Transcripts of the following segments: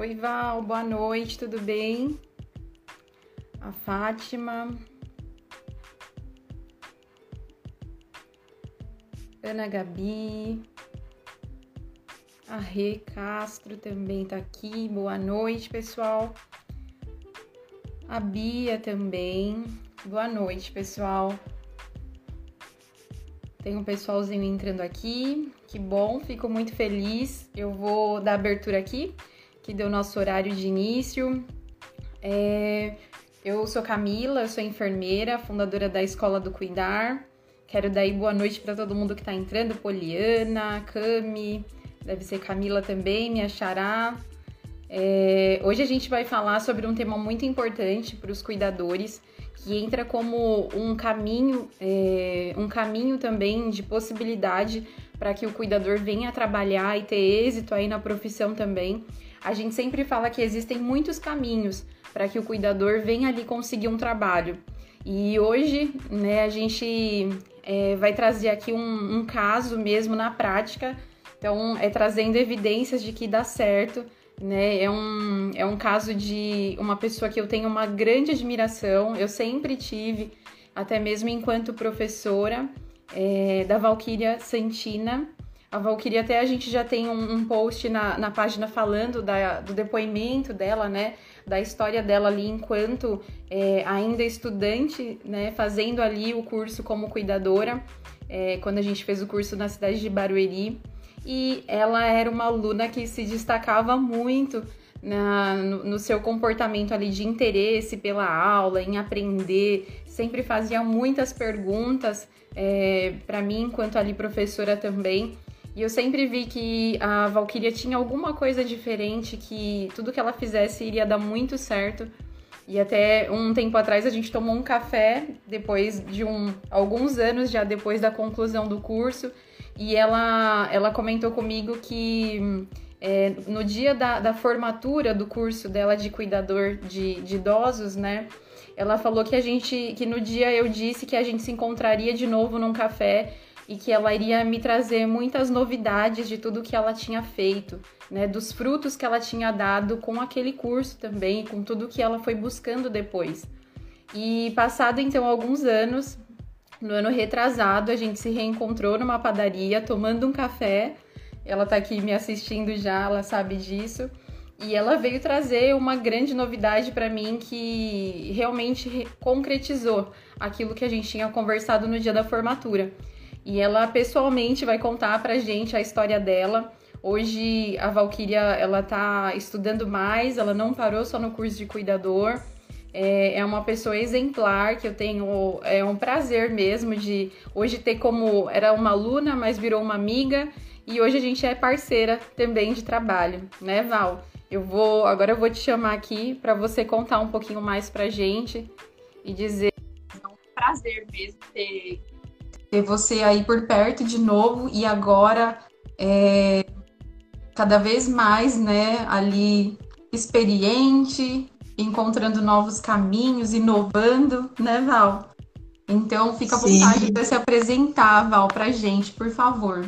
Oi, Val, boa noite, tudo bem? A Fátima. Ana Gabi. A Rê Castro também tá aqui. Boa noite, pessoal. A Bia também. Boa noite, pessoal. Tem um pessoalzinho entrando aqui. Que bom, fico muito feliz. Eu vou dar abertura aqui, que deu nosso horário de início. É, eu sou Camila, eu sou enfermeira, fundadora da Escola do Cuidar. Quero dar boa noite para todo mundo que está entrando, Poliana, Cami, deve ser Camila também, me achará. É, hoje a gente vai falar sobre um tema muito importante para os cuidadores, que entra como um caminho, é, um caminho também de possibilidade para que o cuidador venha trabalhar e ter êxito aí na profissão também. A gente sempre fala que existem muitos caminhos para que o cuidador venha ali conseguir um trabalho. E hoje, né, a gente é, vai trazer aqui um, um caso mesmo na prática. Então, é trazendo evidências de que dá certo né? É um, é um caso de uma pessoa que eu tenho uma grande admiração, eu sempre tive, até mesmo enquanto professora é, da Valquíria Santina. A Valquíria até a gente já tem um, um post na, na página falando da, do depoimento dela, né? Da história dela ali enquanto é, ainda estudante, né? Fazendo ali o curso como cuidadora, é, quando a gente fez o curso na cidade de Barueri. E ela era uma aluna que se destacava muito na, no, no, seu comportamento ali de interesse pela aula, em aprender, sempre fazia muitas perguntas é, para mim, enquanto ali professora também. E eu sempre vi que a Valkyria tinha alguma coisa diferente, que tudo que ela fizesse iria dar muito certo. E até um tempo atrás a gente tomou um café, depois de um, alguns anos já depois da conclusão do curso, e ela, ela comentou comigo que é, no dia da, da formatura do curso dela de cuidador de, de idosos, né? Ela falou que a gente, que no dia eu disse que a gente se encontraria de novo num café e que ela iria me trazer muitas novidades de tudo que ela tinha feito, né, dos frutos que ela tinha dado com aquele curso também, com tudo que ela foi buscando depois. E passado então alguns anos, no ano retrasado, a gente se reencontrou numa padaria tomando um café. Ela tá aqui me assistindo já, ela sabe disso. E ela veio trazer uma grande novidade para mim que realmente concretizou aquilo que a gente tinha conversado no dia da formatura. E ela pessoalmente vai contar pra gente a história dela. Hoje a Valkyria ela tá estudando mais, ela não parou só no curso de cuidador. É, é uma pessoa exemplar que eu tenho, é um prazer mesmo de hoje ter como era uma aluna, mas virou uma amiga e hoje a gente é parceira também de trabalho, né, Val? Eu vou agora eu vou te chamar aqui para você contar um pouquinho mais pra gente e dizer é um prazer mesmo ter ter você aí por perto de novo e agora é, cada vez mais, né, ali experiente, encontrando novos caminhos, inovando, né, Val? Então, fica à vontade de se apresentar, Val, para gente, por favor.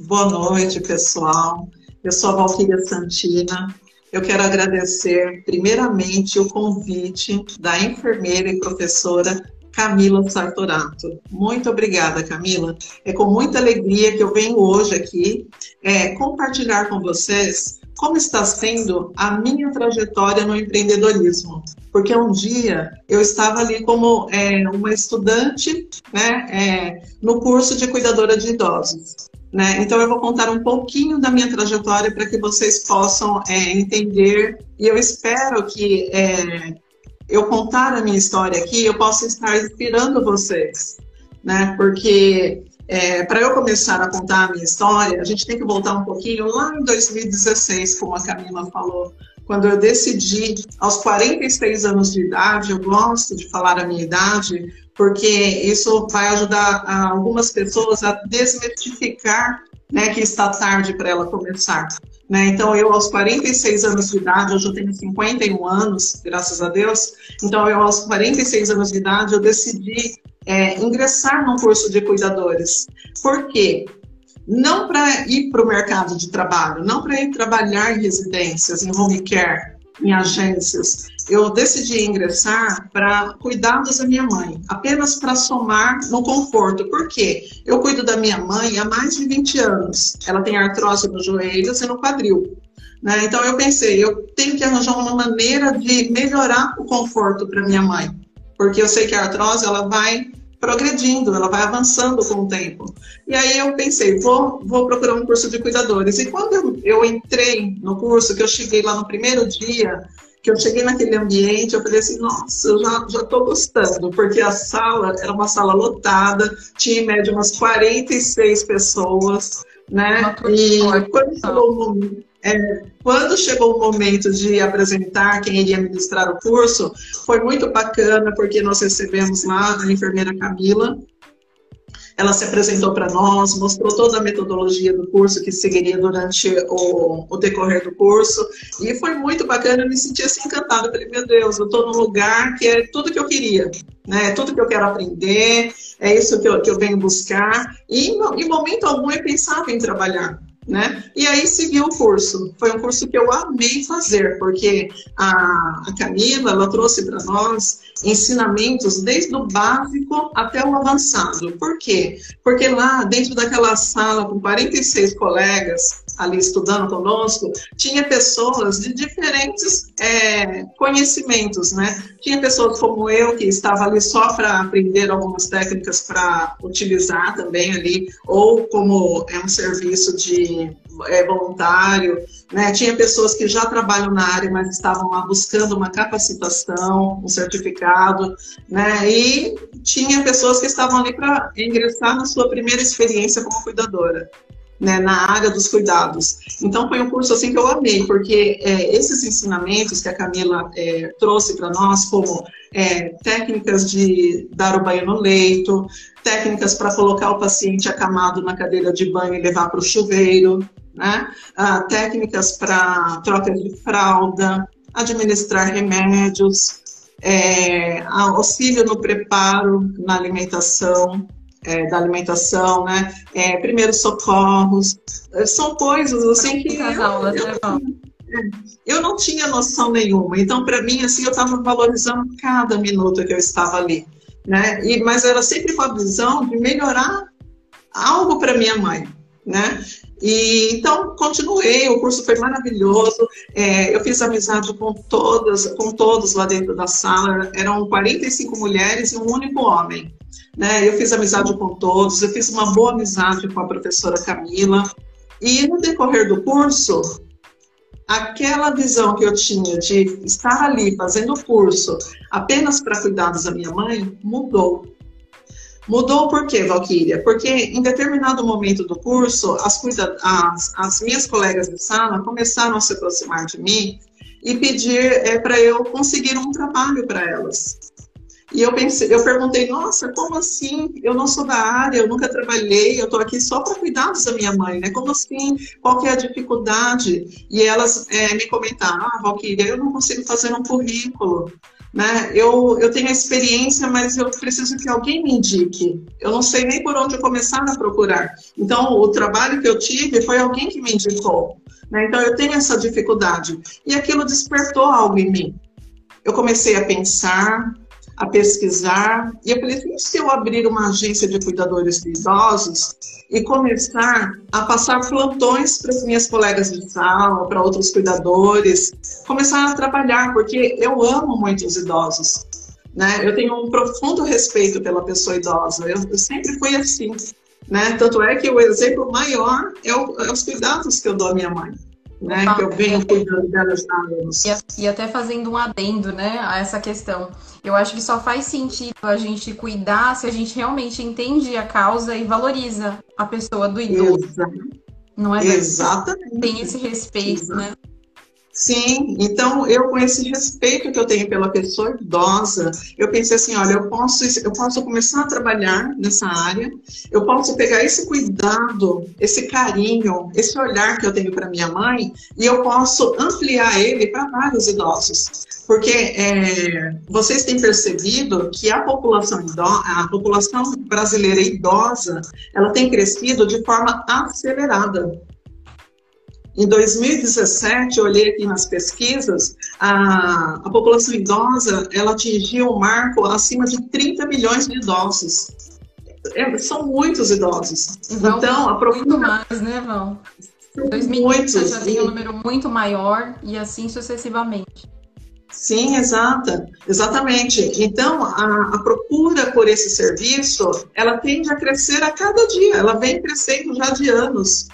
Boa noite, pessoal. Eu sou a Valquíria Santina. Eu quero agradecer, primeiramente, o convite da enfermeira e professora Camila Sartorato. Muito obrigada, Camila. É com muita alegria que eu venho hoje aqui é, compartilhar com vocês como está sendo a minha trajetória no empreendedorismo. Porque um dia eu estava ali como é, uma estudante né, é, no curso de cuidadora de idosos. Né? Então eu vou contar um pouquinho da minha trajetória para que vocês possam é, entender e eu espero que é, eu contar a minha história aqui, eu posso estar inspirando vocês, né? Porque é, para eu começar a contar a minha história, a gente tem que voltar um pouquinho lá em 2016, como a Camila falou, quando eu decidi, aos 46 anos de idade, eu gosto de falar a minha idade, porque isso vai ajudar algumas pessoas a desmistificar né, que está tarde para ela começar. Né? Então, eu, aos 46 anos de idade, hoje eu tenho 51 anos, graças a Deus. Então, eu, aos 46 anos de idade, eu decidi é, ingressar num curso de cuidadores. Por quê? não para ir para o mercado de trabalho, não para ir trabalhar em residências, em home care, em agências. Eu decidi ingressar para cuidados da minha mãe, apenas para somar no conforto. Por quê? Eu cuido da minha mãe há mais de 20 anos. Ela tem artrose nos joelhos e no quadril. Né? Então eu pensei, eu tenho que arranjar uma maneira de melhorar o conforto para minha mãe, porque eu sei que a artrose ela vai progredindo, ela vai avançando com o tempo. E aí eu pensei, vou, vou procurar um curso de cuidadores. E quando eu, eu entrei no curso, que eu cheguei lá no primeiro dia, que eu cheguei naquele ambiente, eu falei assim, nossa, eu já já estou gostando, porque a sala era uma sala lotada, tinha em média umas 46 pessoas, né? E quando chegou o momento, é, quando chegou o momento de apresentar quem iria ministrar o curso, foi muito bacana, porque nós recebemos lá a enfermeira Camila. Ela se apresentou para nós, mostrou toda a metodologia do curso que seguiria durante o, o decorrer do curso. E foi muito bacana, eu me senti assim encantada. Falei, meu Deus, eu estou num lugar que é tudo que eu queria, né? É tudo que eu quero aprender, é isso que eu, que eu venho buscar. E em momento algum eu pensava em trabalhar né? E aí segui o curso. Foi um curso que eu amei fazer, porque a, a Camila, ela trouxe para nós ensinamentos desde o básico até o avançado. Por quê? Porque lá, dentro daquela sala com 46 colegas ali estudando conosco, tinha pessoas de diferentes é, conhecimentos, né? Tinha pessoas como eu, que estava ali só para aprender algumas técnicas para utilizar também ali, ou como é um serviço de é, voluntário, né? Tinha pessoas que já trabalham na área, mas estavam lá buscando uma capacitação, um certificado, né? E tinha pessoas que estavam ali para ingressar na sua primeira experiência como cuidadora. Né, na área dos cuidados. Então foi um curso assim que eu amei, porque é, esses ensinamentos que a Camila é, trouxe para nós, como é, técnicas de dar o banho no leito, técnicas para colocar o paciente acamado na cadeira de banho e levar para o chuveiro, né? Ah, técnicas para troca de fralda, administrar remédios, é, auxílio no preparo na alimentação, é, da alimentação, né? É, primeiros socorros, é, são coisas assim que eu, aulas, eu, é, eu não tinha noção nenhuma. Então, para mim, assim, eu estava valorizando cada minuto que eu estava ali, né? E, mas era sempre com a visão de melhorar algo para minha mãe, né? E então continuei, o curso foi maravilhoso. É, eu fiz amizade com todas, com todos lá dentro da sala. Eram 45 mulheres e um único homem. Né? Eu fiz amizade com todos, eu fiz uma boa amizade com a professora Camila. E no decorrer do curso, aquela visão que eu tinha de estar ali fazendo o curso apenas para cuidados da minha mãe mudou. Mudou por quê, Valquíria? Porque em determinado momento do curso, as, as, as minhas colegas de sala começaram a se aproximar de mim e pedir é, para eu conseguir um trabalho para elas. E eu pensei, eu perguntei, nossa, como assim? Eu não sou da área, eu nunca trabalhei, eu estou aqui só para cuidar da minha mãe, né? Como assim? Qual que é a dificuldade? E elas é, me comentaram, ah, Valquíria, eu não consigo fazer um currículo. Né? Eu, eu tenho experiência, mas eu preciso que alguém me indique. Eu não sei nem por onde começar a procurar. Então, o trabalho que eu tive foi alguém que me indicou. Né? Então, eu tenho essa dificuldade. E aquilo despertou algo em mim. Eu comecei a pensar, a pesquisar, e eu falei assim, se eu abrir uma agência de cuidadores de idosos e começar a passar plantões para as minhas colegas de sala, para outros cuidadores, começar a trabalhar, porque eu amo muito os idosos, né? Eu tenho um profundo respeito pela pessoa idosa, eu, eu sempre fui assim, né? Tanto é que o exemplo maior é, o, é os cuidados que eu dou à minha mãe né? que eu venho cuidando delas. E, e até fazendo um adendo, né, a essa questão. Eu acho que só faz sentido a gente cuidar se a gente realmente entende a causa e valoriza a pessoa do idoso. Exato. Não é? Exatamente. Tem esse respeito, né? Sim, então eu com esse respeito que eu tenho pela pessoa idosa, eu pensei assim, olha, eu posso, eu posso começar a trabalhar nessa área, eu posso pegar esse cuidado, esse carinho, esse olhar que eu tenho para minha mãe e eu posso ampliar ele para vários idosos, porque é, vocês têm percebido que a população idosa, a população brasileira idosa, ela tem crescido de forma acelerada. Em 2017, eu olhei aqui nas pesquisas, a, a população idosa, ela atingiu um marco acima de 30 milhões de idosos. É, são muitos idosos. Val, então, a procura... Muito mais, né, Val? 2030 já tem um número muito maior e assim sucessivamente. Sim, exata, exatamente. Então, a, a, procura por esse serviço, ela tende a crescer a cada dia, ela vem crescendo já de anos.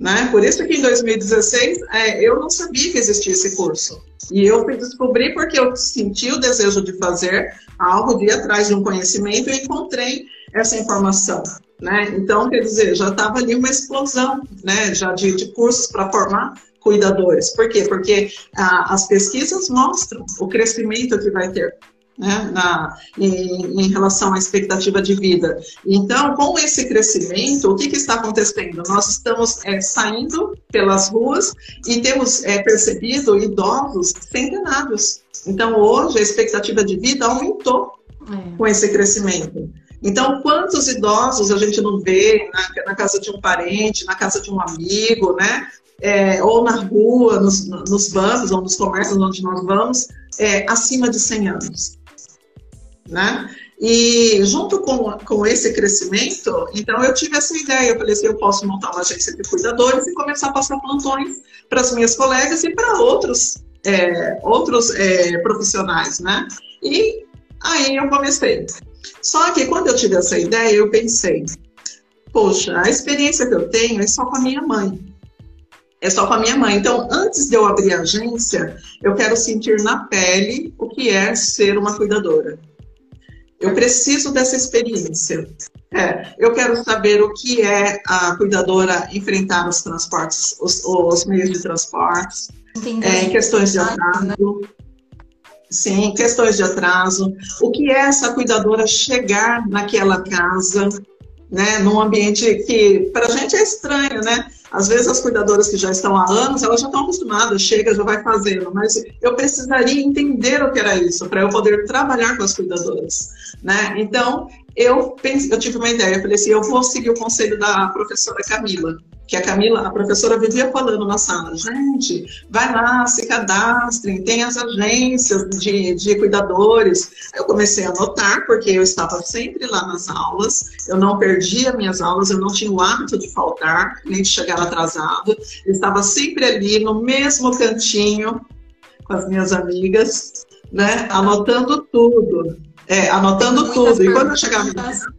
Né? Por isso que em 2016 é, eu não sabia que existia esse curso. E eu descobri porque eu senti o desejo de fazer algo, de ir atrás de um conhecimento e encontrei essa informação. Né? Então, quer dizer, já estava ali uma explosão né? já de, de cursos para formar cuidadores. Por quê? Porque ah, as pesquisas mostram o crescimento que vai ter né, na, em, em, relação à expectativa de vida. Então, com esse crescimento, o que, que está acontecendo? Nós estamos é, saindo pelas ruas e temos é, percebido idosos centenários. Então, hoje, a expectativa de vida aumentou é. com esse crescimento. Então, quantos idosos a gente não vê na, na, casa de um parente, na casa de um amigo, né? É, ou na rua, nos, nos bancos ou nos comércios onde nós vamos, é, acima de 100 anos né? E junto com, com esse crescimento, então eu tive essa ideia, eu falei assim, eu posso montar uma agência de cuidadores e começar a passar plantões para as minhas colegas e para outros, é, outros é, profissionais, né? E aí eu comecei. Só que quando eu tive essa ideia, eu pensei, poxa, a experiência que eu tenho é só com a minha mãe. É só com a minha mãe. Então, antes de eu abrir a agência, eu quero sentir na pele o que é ser uma cuidadora. Eu preciso dessa experiência. É, eu quero saber o que é a cuidadora enfrentar os transportes, os, os meios de transportes, é, questões de atraso. Sim, questões de atraso. O que é essa cuidadora chegar naquela casa, né, num ambiente que para a gente é estranho, né? Às vezes as cuidadoras que já estão há anos, elas já estão acostumadas, chega, já vai fazendo, mas eu precisaria entender o que era isso para eu poder trabalhar com as cuidadoras, né? Então, eu pensei, eu tive uma ideia, eu falei assim, eu vou seguir o conselho da professora Camila, que a Camila, a professora, vivia falando na sala, gente, vai lá, se cadastrem, tem as agências de, de cuidadores. Eu comecei a anotar, porque eu estava sempre lá nas aulas, eu não perdia minhas aulas, eu não tinha o hábito de faltar, nem de chegar atrasado, eu estava sempre ali no mesmo cantinho com as minhas amigas, né, anotando tudo. É, anotando Muitas tudo. E quando eu chegava.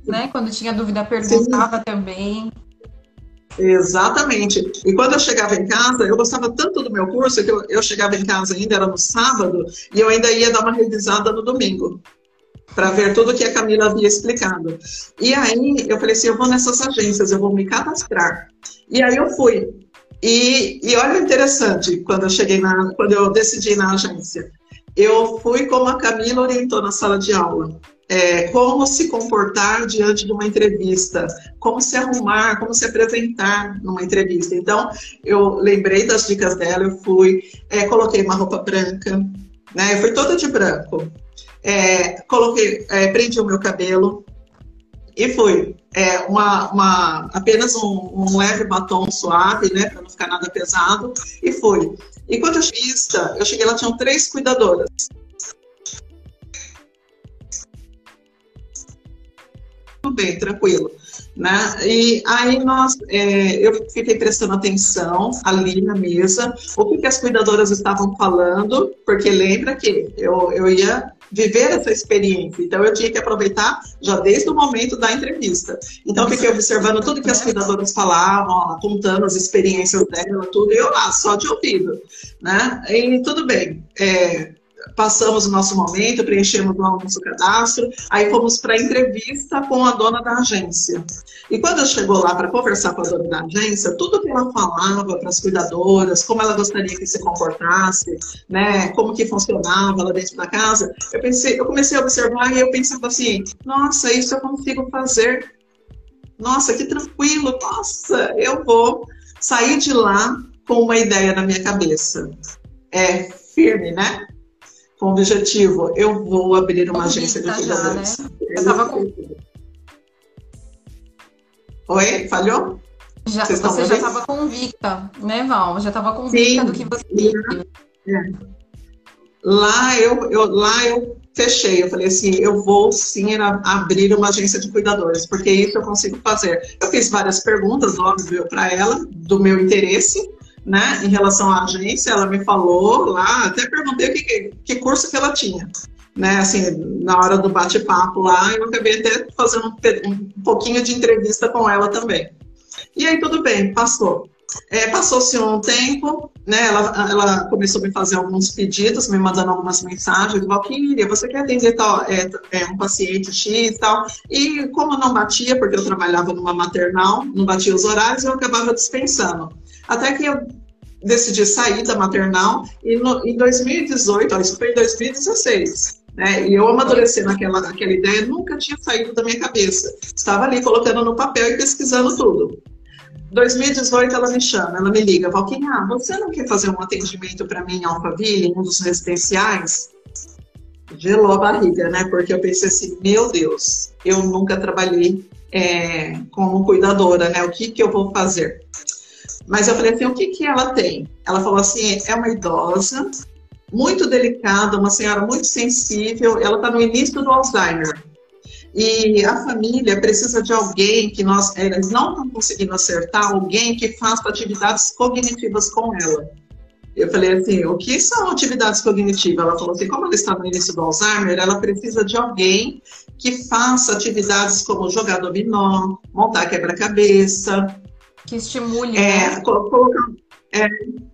Né? Quando tinha dúvida, perguntava Sim. também. Exatamente. E quando eu chegava em casa, eu gostava tanto do meu curso que eu, eu chegava em casa ainda, era no sábado, e eu ainda ia dar uma revisada no domingo para ver tudo que a Camila havia explicado. E aí eu falei assim, eu vou nessas agências, eu vou me cadastrar. E aí eu fui. E, e olha interessante, quando eu cheguei na, quando eu decidi na agência, eu fui como a Camila orientou na sala de aula é, como se comportar diante de uma entrevista, como se arrumar, como se apresentar numa entrevista. Então, eu lembrei das dicas dela, eu fui, é, coloquei uma roupa branca, né? Eu fui toda de branco. É, coloquei, é, prendi o meu cabelo e fui. É, uma, uma, apenas um, um, leve batom suave, né, para não ficar nada pesado, e fui. E quando eu eu cheguei lá, tinham três cuidadoras. Bem, tranquilo. Né? E aí nós, é, eu fiquei prestando atenção ali na mesa, o que, que as cuidadoras estavam falando, porque lembra que eu, eu ia viver essa experiência, então eu tinha que aproveitar já desde o momento da entrevista. Então fiquei observando tudo que as cuidadoras falavam, ó, contando as experiências dela, tudo, e eu lá, só de ouvido, né? E tudo bem. É, passamos o nosso momento, preenchemos o nosso cadastro, aí fomos para a entrevista com a dona da agência. E quando eu chegou lá para conversar com a dona da agência, tudo que ela falava para as cuidadoras, como ela gostaria que se comportasse, né, como que funcionava lá dentro da casa, eu pensei, eu comecei a observar e eu pensava assim, nossa, isso eu consigo fazer. Nossa, que tranquilo, nossa, eu vou sair de lá com uma ideia na minha cabeça. É firme, né? Com o objetivo, eu vou abrir uma agência de cuidadores. Né? Eu tava com... Oi, falhou? Já, você já estava convicta, né, Val? Já estava convicta Sim, do que você. É. Lá eu, eu, lá eu fechei, eu falei assim, eu vou sim abrir uma agência de cuidadores, porque isso eu consigo fazer. Eu fiz várias perguntas, óbvio, para ela, do meu interesse, né, em relação à agência, ela me falou lá, até perguntei que, que curso que ela tinha. Né, assim, na hora do bate-papo lá, eu acabei até fazendo um, um, pouquinho de entrevista com ela também. E aí tudo bem, passou. É, Passou-se um tempo, né, ela, ela, começou a me fazer alguns pedidos, me mandando algumas mensagens, Valquíria, você quer atender tal, é, é, um paciente X e tal, e como não batia, porque eu trabalhava numa maternal, não batia os horários, eu acabava dispensando. Até que eu decidi sair da maternal e no, em 2018, ó, isso foi em 2016, né? E eu amadureci naquela, naquela ideia, nunca tinha saído da minha cabeça. Estava ali colocando no papel e pesquisando tudo. 2018 ela me chama, ela me liga, Valquinha, você não quer fazer um atendimento para mim em Alphaville, em um dos residenciais? Gelou a barriga, né? Porque eu pensei assim, meu Deus, eu nunca trabalhei é, como cuidadora, né? O que que eu vou fazer? Mas eu falei assim, o que, que ela tem? Ela falou assim, é uma idosa, muito delicada, uma senhora muito sensível, ela está no início do Alzheimer. E a família precisa de alguém que nós, eles não estão conseguindo acertar, alguém que faça atividades cognitivas com ela. Eu falei assim, o que são atividades cognitivas? Ela falou assim, como ela está no início do Alzheimer, ela precisa de alguém que faça atividades como jogar dominó, montar quebra-cabeça, que estimule. É, né? é,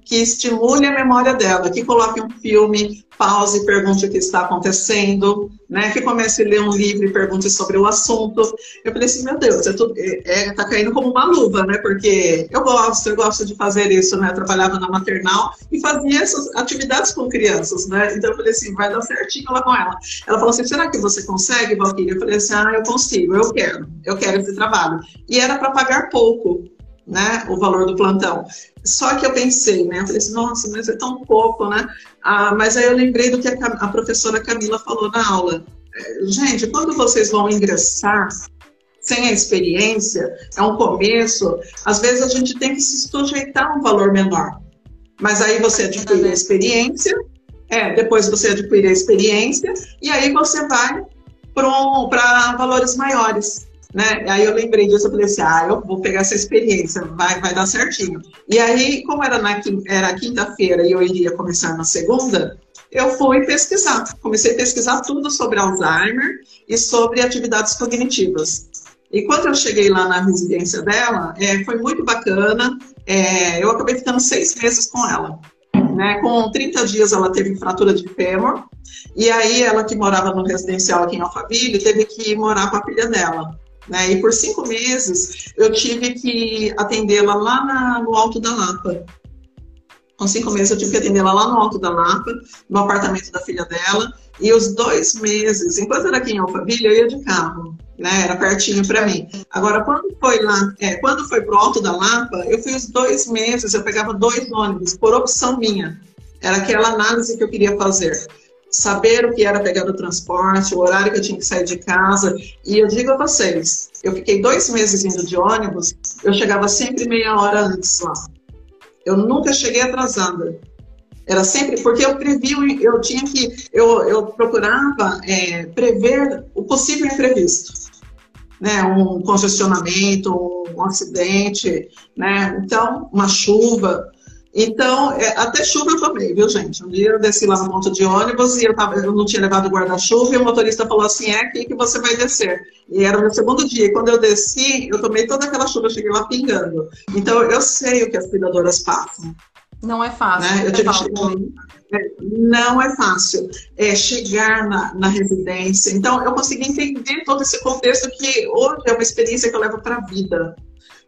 que estimule a memória dela, que coloque um filme, pause e pergunte o que está acontecendo, né? Que comece a ler um livro e pergunte sobre o assunto. Eu falei assim, meu Deus, é tudo, é, é, tá caindo como uma luva, né? Porque eu gosto, eu gosto de fazer isso, né? Eu trabalhava na maternal e fazia essas atividades com crianças, né? Então eu falei assim, vai dar certinho lá com ela. Ela falou assim, será que você consegue, Valquíria? Eu falei assim, ah, eu consigo, eu quero, eu quero esse trabalho. E era para pagar pouco, né, o valor do plantão. Só que eu pensei, né, eu falei assim, nossa, mas é tão pouco, né? Ah, mas aí eu lembrei do que a, a professora Camila falou na aula. É, gente, quando vocês vão ingressar sem a experiência, é um começo, às vezes a gente tem que se sujeitar a um valor menor. Mas aí você adquire a experiência, é, depois você adquire a experiência, e aí você vai para valores maiores. Né? Aí eu lembrei disso, eu falei assim, ah, eu vou pegar essa experiência, vai, vai dar certinho. E aí, como era na era quinta-feira e eu iria começar na segunda, eu fui pesquisar. Comecei a pesquisar tudo sobre Alzheimer e sobre atividades cognitivas. E quando eu cheguei lá na residência dela, é, foi muito bacana. É, eu acabei ficando seis meses com ela. Né? Com 30 dias ela teve fratura de fêmur. E aí ela que morava no residencial aqui em Alphaville, teve que morar com a filha dela. Né? E por cinco meses eu tive que atendê-la lá na, no Alto da Lapa. Com cinco meses eu tive que atendê-la lá no Alto da Lapa, no apartamento da filha dela. E os dois meses, enquanto era aqui em Alphaville, eu ia de carro, né? Era pertinho para mim. Agora, quando foi lá, é, quando foi pro Alto da Lapa, eu fui os dois meses, eu pegava dois ônibus, por opção minha. Era aquela análise que eu queria fazer saber o que era pegar o transporte, o horário que eu tinha que sair de casa. E eu digo a vocês, eu fiquei dois meses indo de ônibus, eu chegava sempre meia hora antes lá. Eu nunca cheguei atrasada. Era sempre porque eu previa, eu tinha que, eu, eu procurava é, prever o possível imprevisto, né? Um congestionamento, um acidente, né? Então, uma chuva. Então, é, até chuva eu tomei, viu, gente? Um dia eu desci lá no ponto de ônibus e eu, tava, eu não tinha levado guarda-chuva e o motorista falou assim: é aqui que você vai descer. E era o meu segundo dia. E quando eu desci, eu tomei toda aquela chuva, cheguei lá pingando. Então, eu sei o que as cuidadoras passam. Não é fácil. Né? Eu tive é, não é fácil é, chegar na, na, residência. Então, eu consegui entender todo esse contexto que hoje é uma experiência que eu levo para a vida.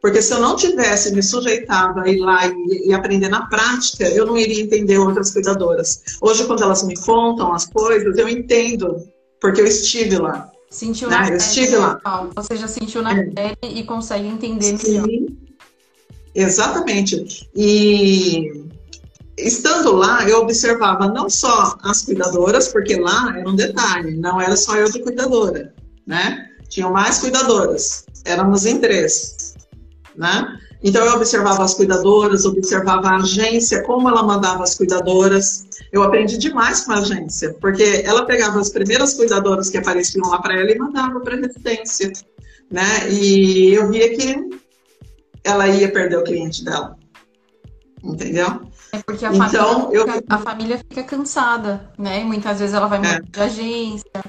Porque se eu não tivesse me sujeitado a ir lá e, e, aprender na prática, eu não iria entender outras cuidadoras. Hoje, quando elas me contam as coisas, eu entendo, porque eu estive lá. Sentiu né? na eu estive lá. Você já sentiu na é. pele e consegue entender Sim. melhor. Exatamente. E estando lá, eu observava não só as cuidadoras, porque lá era um detalhe, não era só eu de cuidadora, né? Tinham mais cuidadoras, éramos em três, né? Então eu observava as cuidadoras, observava a agência, como ela mandava as cuidadoras. Eu aprendi demais com a agência, porque ela pegava as primeiras cuidadoras que apareciam lá para ela e mandava para a residência, né? E eu via que ela ia perder o cliente dela, entendeu? É porque a, então, família, eu... a família fica cansada, né? Muitas vezes ela vai mudar é. de agência.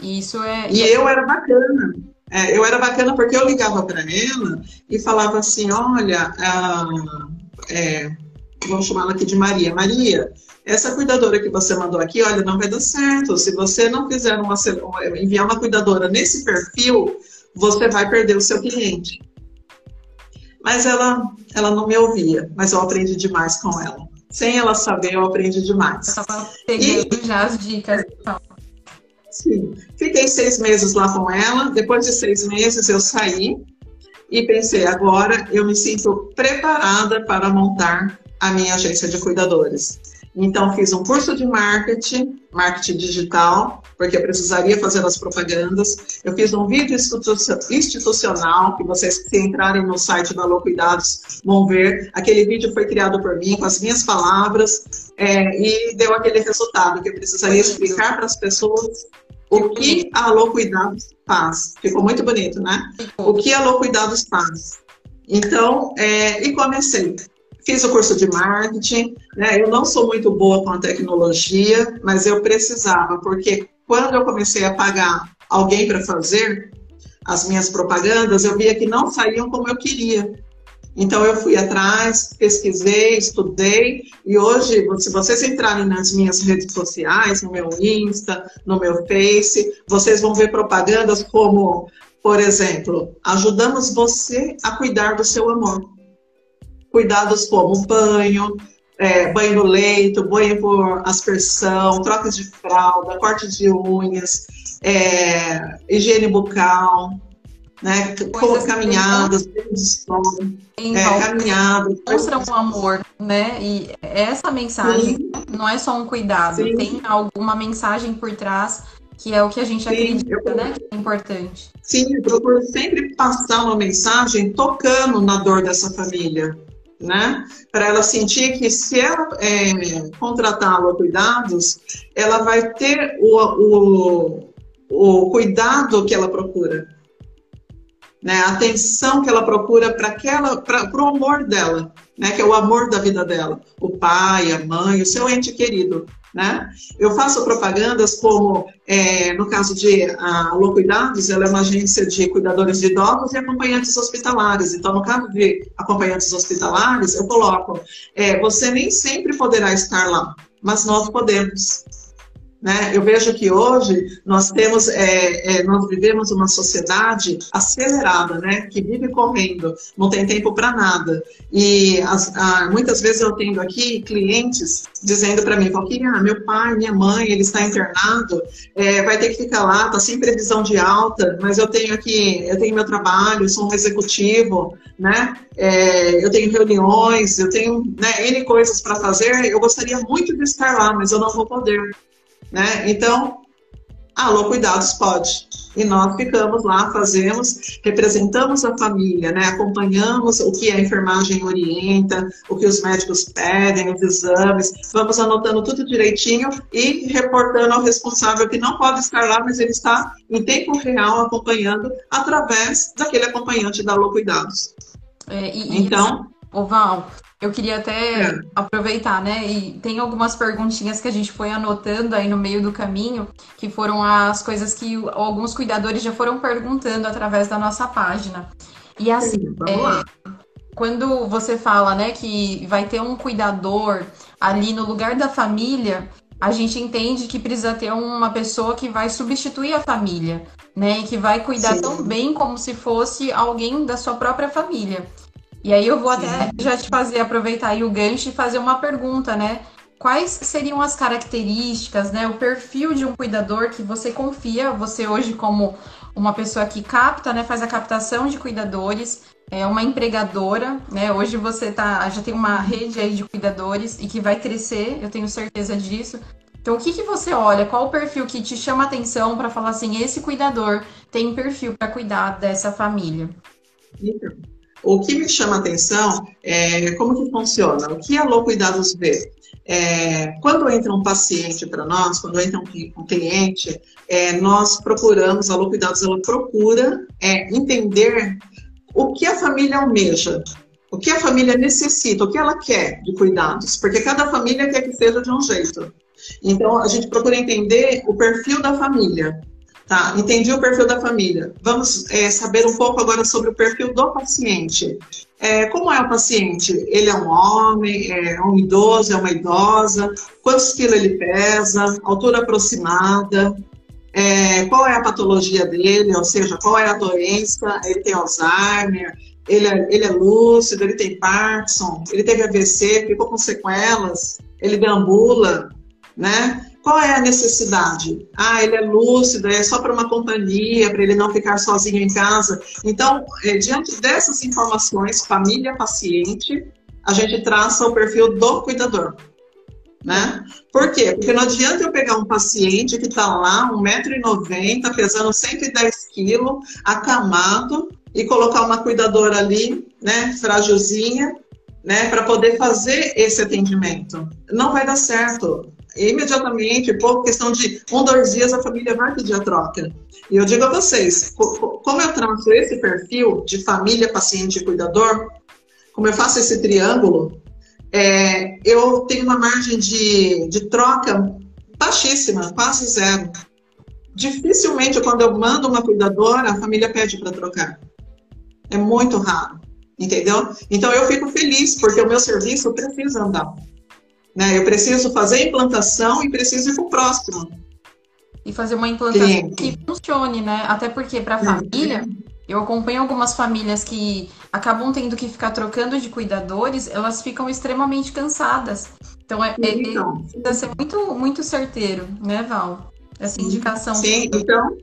E isso é. E eu era bacana. É, eu era bacana porque eu ligava para ela e falava assim: olha, é, vamos chamar ela aqui de Maria. Maria, essa cuidadora que você mandou aqui, olha, não vai dar certo. Se você não fizer uma, enviar uma cuidadora nesse perfil, você vai perder o seu cliente. Mas ela, ela não me ouvia, mas eu aprendi demais com ela. Sem ela saber, eu aprendi demais. Eu estava pegando e... já as dicas. Então. Sim. Fiquei seis meses lá com ela. Depois de seis meses, eu saí e pensei: agora eu me sinto preparada para montar a minha agência de cuidadores. Então, fiz um curso de marketing, marketing digital, porque eu precisaria fazer as propagandas. Eu fiz um vídeo institucional, que vocês, se entrarem no site da Alô Cuidados, vão ver. Aquele vídeo foi criado por mim, com as minhas palavras, é, e deu aquele resultado, que eu precisaria explicar para as pessoas o que a Alô Cuidados faz. Ficou muito bonito, né? O que a Alô Cuidados faz. Então, é, e comecei. Fiz o curso de marketing, né? Eu não sou muito boa com a tecnologia, mas eu precisava, porque quando eu comecei a pagar alguém para fazer as minhas propagandas, eu via que não saíam como eu queria. Então eu fui atrás, pesquisei, estudei e hoje, se vocês entrarem nas minhas redes sociais, no meu Insta, no meu Face, vocês vão ver propagandas como, por exemplo, ajudamos você a cuidar do seu amor cuidados como banho, é, banho no leito, banho por aspersão, trocas de fralda, corte de unhas, é, higiene bucal, né, como caminhadas, é, caminhadas. Mostra um amor, né? E essa mensagem Sim. não é só um cuidado, Sim. tem alguma mensagem por trás que é o que a gente Sim, acredita, eu... né? Que é importante. Sim, eu procuro sempre passar uma mensagem tocando na dor dessa família né? Para ela sentir que se ela é, contratar a Cuidados, ela vai ter o, o, o cuidado que ela procura, né? A atenção que ela procura para aquela, para o amor dela, né? Que é o amor da vida dela, o pai, a mãe, o seu ente querido. Né? Eu faço propagandas como, é, no caso de a Alô Cuidados, ela é uma agência de cuidadores de idosos e acompanhantes hospitalares. Então, no caso de acompanhantes hospitalares, eu coloco, é, você nem sempre poderá estar lá, mas nós podemos. Né? Eu vejo que hoje nós temos, é, é, nós vivemos uma sociedade acelerada, né? que vive correndo, não tem tempo para nada. E as, a, muitas vezes eu tenho aqui clientes dizendo para mim, ah, meu pai, minha mãe, ele está internado, é, vai ter que ficar lá, está sem previsão de alta, mas eu tenho aqui, eu tenho meu trabalho, sou um executivo, né? É, eu tenho reuniões, eu tenho né, N coisas para fazer, eu gostaria muito de estar lá, mas eu não vou poder. Né? Então, alô, cuidados pode. E nós ficamos lá, fazemos, representamos a família, né? acompanhamos o que a enfermagem orienta, o que os médicos pedem, os exames, vamos anotando tudo direitinho e reportando ao responsável que não pode estar lá, mas ele está em tempo real acompanhando através daquele acompanhante da Alô Cuidados. É, e, então. Oval, eu queria até é. aproveitar, né? E tem algumas perguntinhas que a gente foi anotando aí no meio do caminho, que foram as coisas que alguns cuidadores já foram perguntando através da nossa página. E assim, Sim, é, quando você fala, né, que vai ter um cuidador ali no lugar da família, a gente entende que precisa ter uma pessoa que vai substituir a família, né, e que vai cuidar Sim. tão bem como se fosse alguém da sua própria família. E aí eu vou Sim. até já te fazer aproveitar aí o gancho e fazer uma pergunta, né? Quais seriam as características, né, o perfil de um cuidador que você confia, você hoje como uma pessoa que capta, né, faz a captação de cuidadores, é uma empregadora, né? Hoje você tá, já tem uma rede aí de cuidadores e que vai crescer, eu tenho certeza disso. Então, o que, que você olha? Qual o perfil que te chama atenção para falar assim, esse cuidador tem perfil para cuidar dessa família? Então, o que me chama atenção é como que funciona. O que a Lô Cuidados vê? É, quando entra um paciente para nós, quando entra um, cliente, é, nós procuramos, a Lô Cuidados ela procura é, entender o que a família almeja, o que a família necessita, o que ela quer de cuidados, porque cada família quer que seja de um jeito. Então, a gente procura entender o perfil da família. Tá, entendi o perfil da família. Vamos é, saber um pouco agora sobre o perfil do paciente. É, como é o paciente? Ele é um homem, é um idoso, é uma idosa? Quantos quilos ele pesa? Altura aproximada? é, qual é a patologia dele, ou seja, qual é a doença, ele tem Alzheimer, ele é, ele é lúcido, ele tem Parkinson, ele teve AVC, ficou com sequelas, ele deambula, né? Qual é a necessidade? Ah, ele é lúcido, é só para uma companhia, para ele não ficar sozinho em casa. Então, é, diante dessas informações, família, paciente, a gente traça o perfil do cuidador né? Por quê? Porque não adianta eu pegar um paciente que está lá, 1,90m, pesando 110 quilos, acamado, e colocar uma cuidadora ali, né, frágilzinha, né, para poder fazer esse atendimento. Não vai dar certo. Imediatamente, por questão de um, dois dias, a família vai pedir a troca. E eu digo a vocês, como eu traço esse perfil de família, paciente e cuidador, como eu faço esse triângulo, é, eu tenho uma margem de, de troca baixíssima, quase zero. Dificilmente, quando eu mando uma cuidadora, a família pede para trocar. É muito raro, entendeu? Então, eu fico feliz, porque o meu serviço precisa andar. Né? Eu preciso fazer implantação e preciso ir para o próximo. E fazer uma implantação que funcione, né? Até porque para a família, eu acompanho algumas famílias que acabam tendo que ficar trocando de cuidadores, elas ficam extremamente cansadas. Então, é, é, então. precisa ser muito, muito certeiro, né, Val? Essa indicação. Sim, então,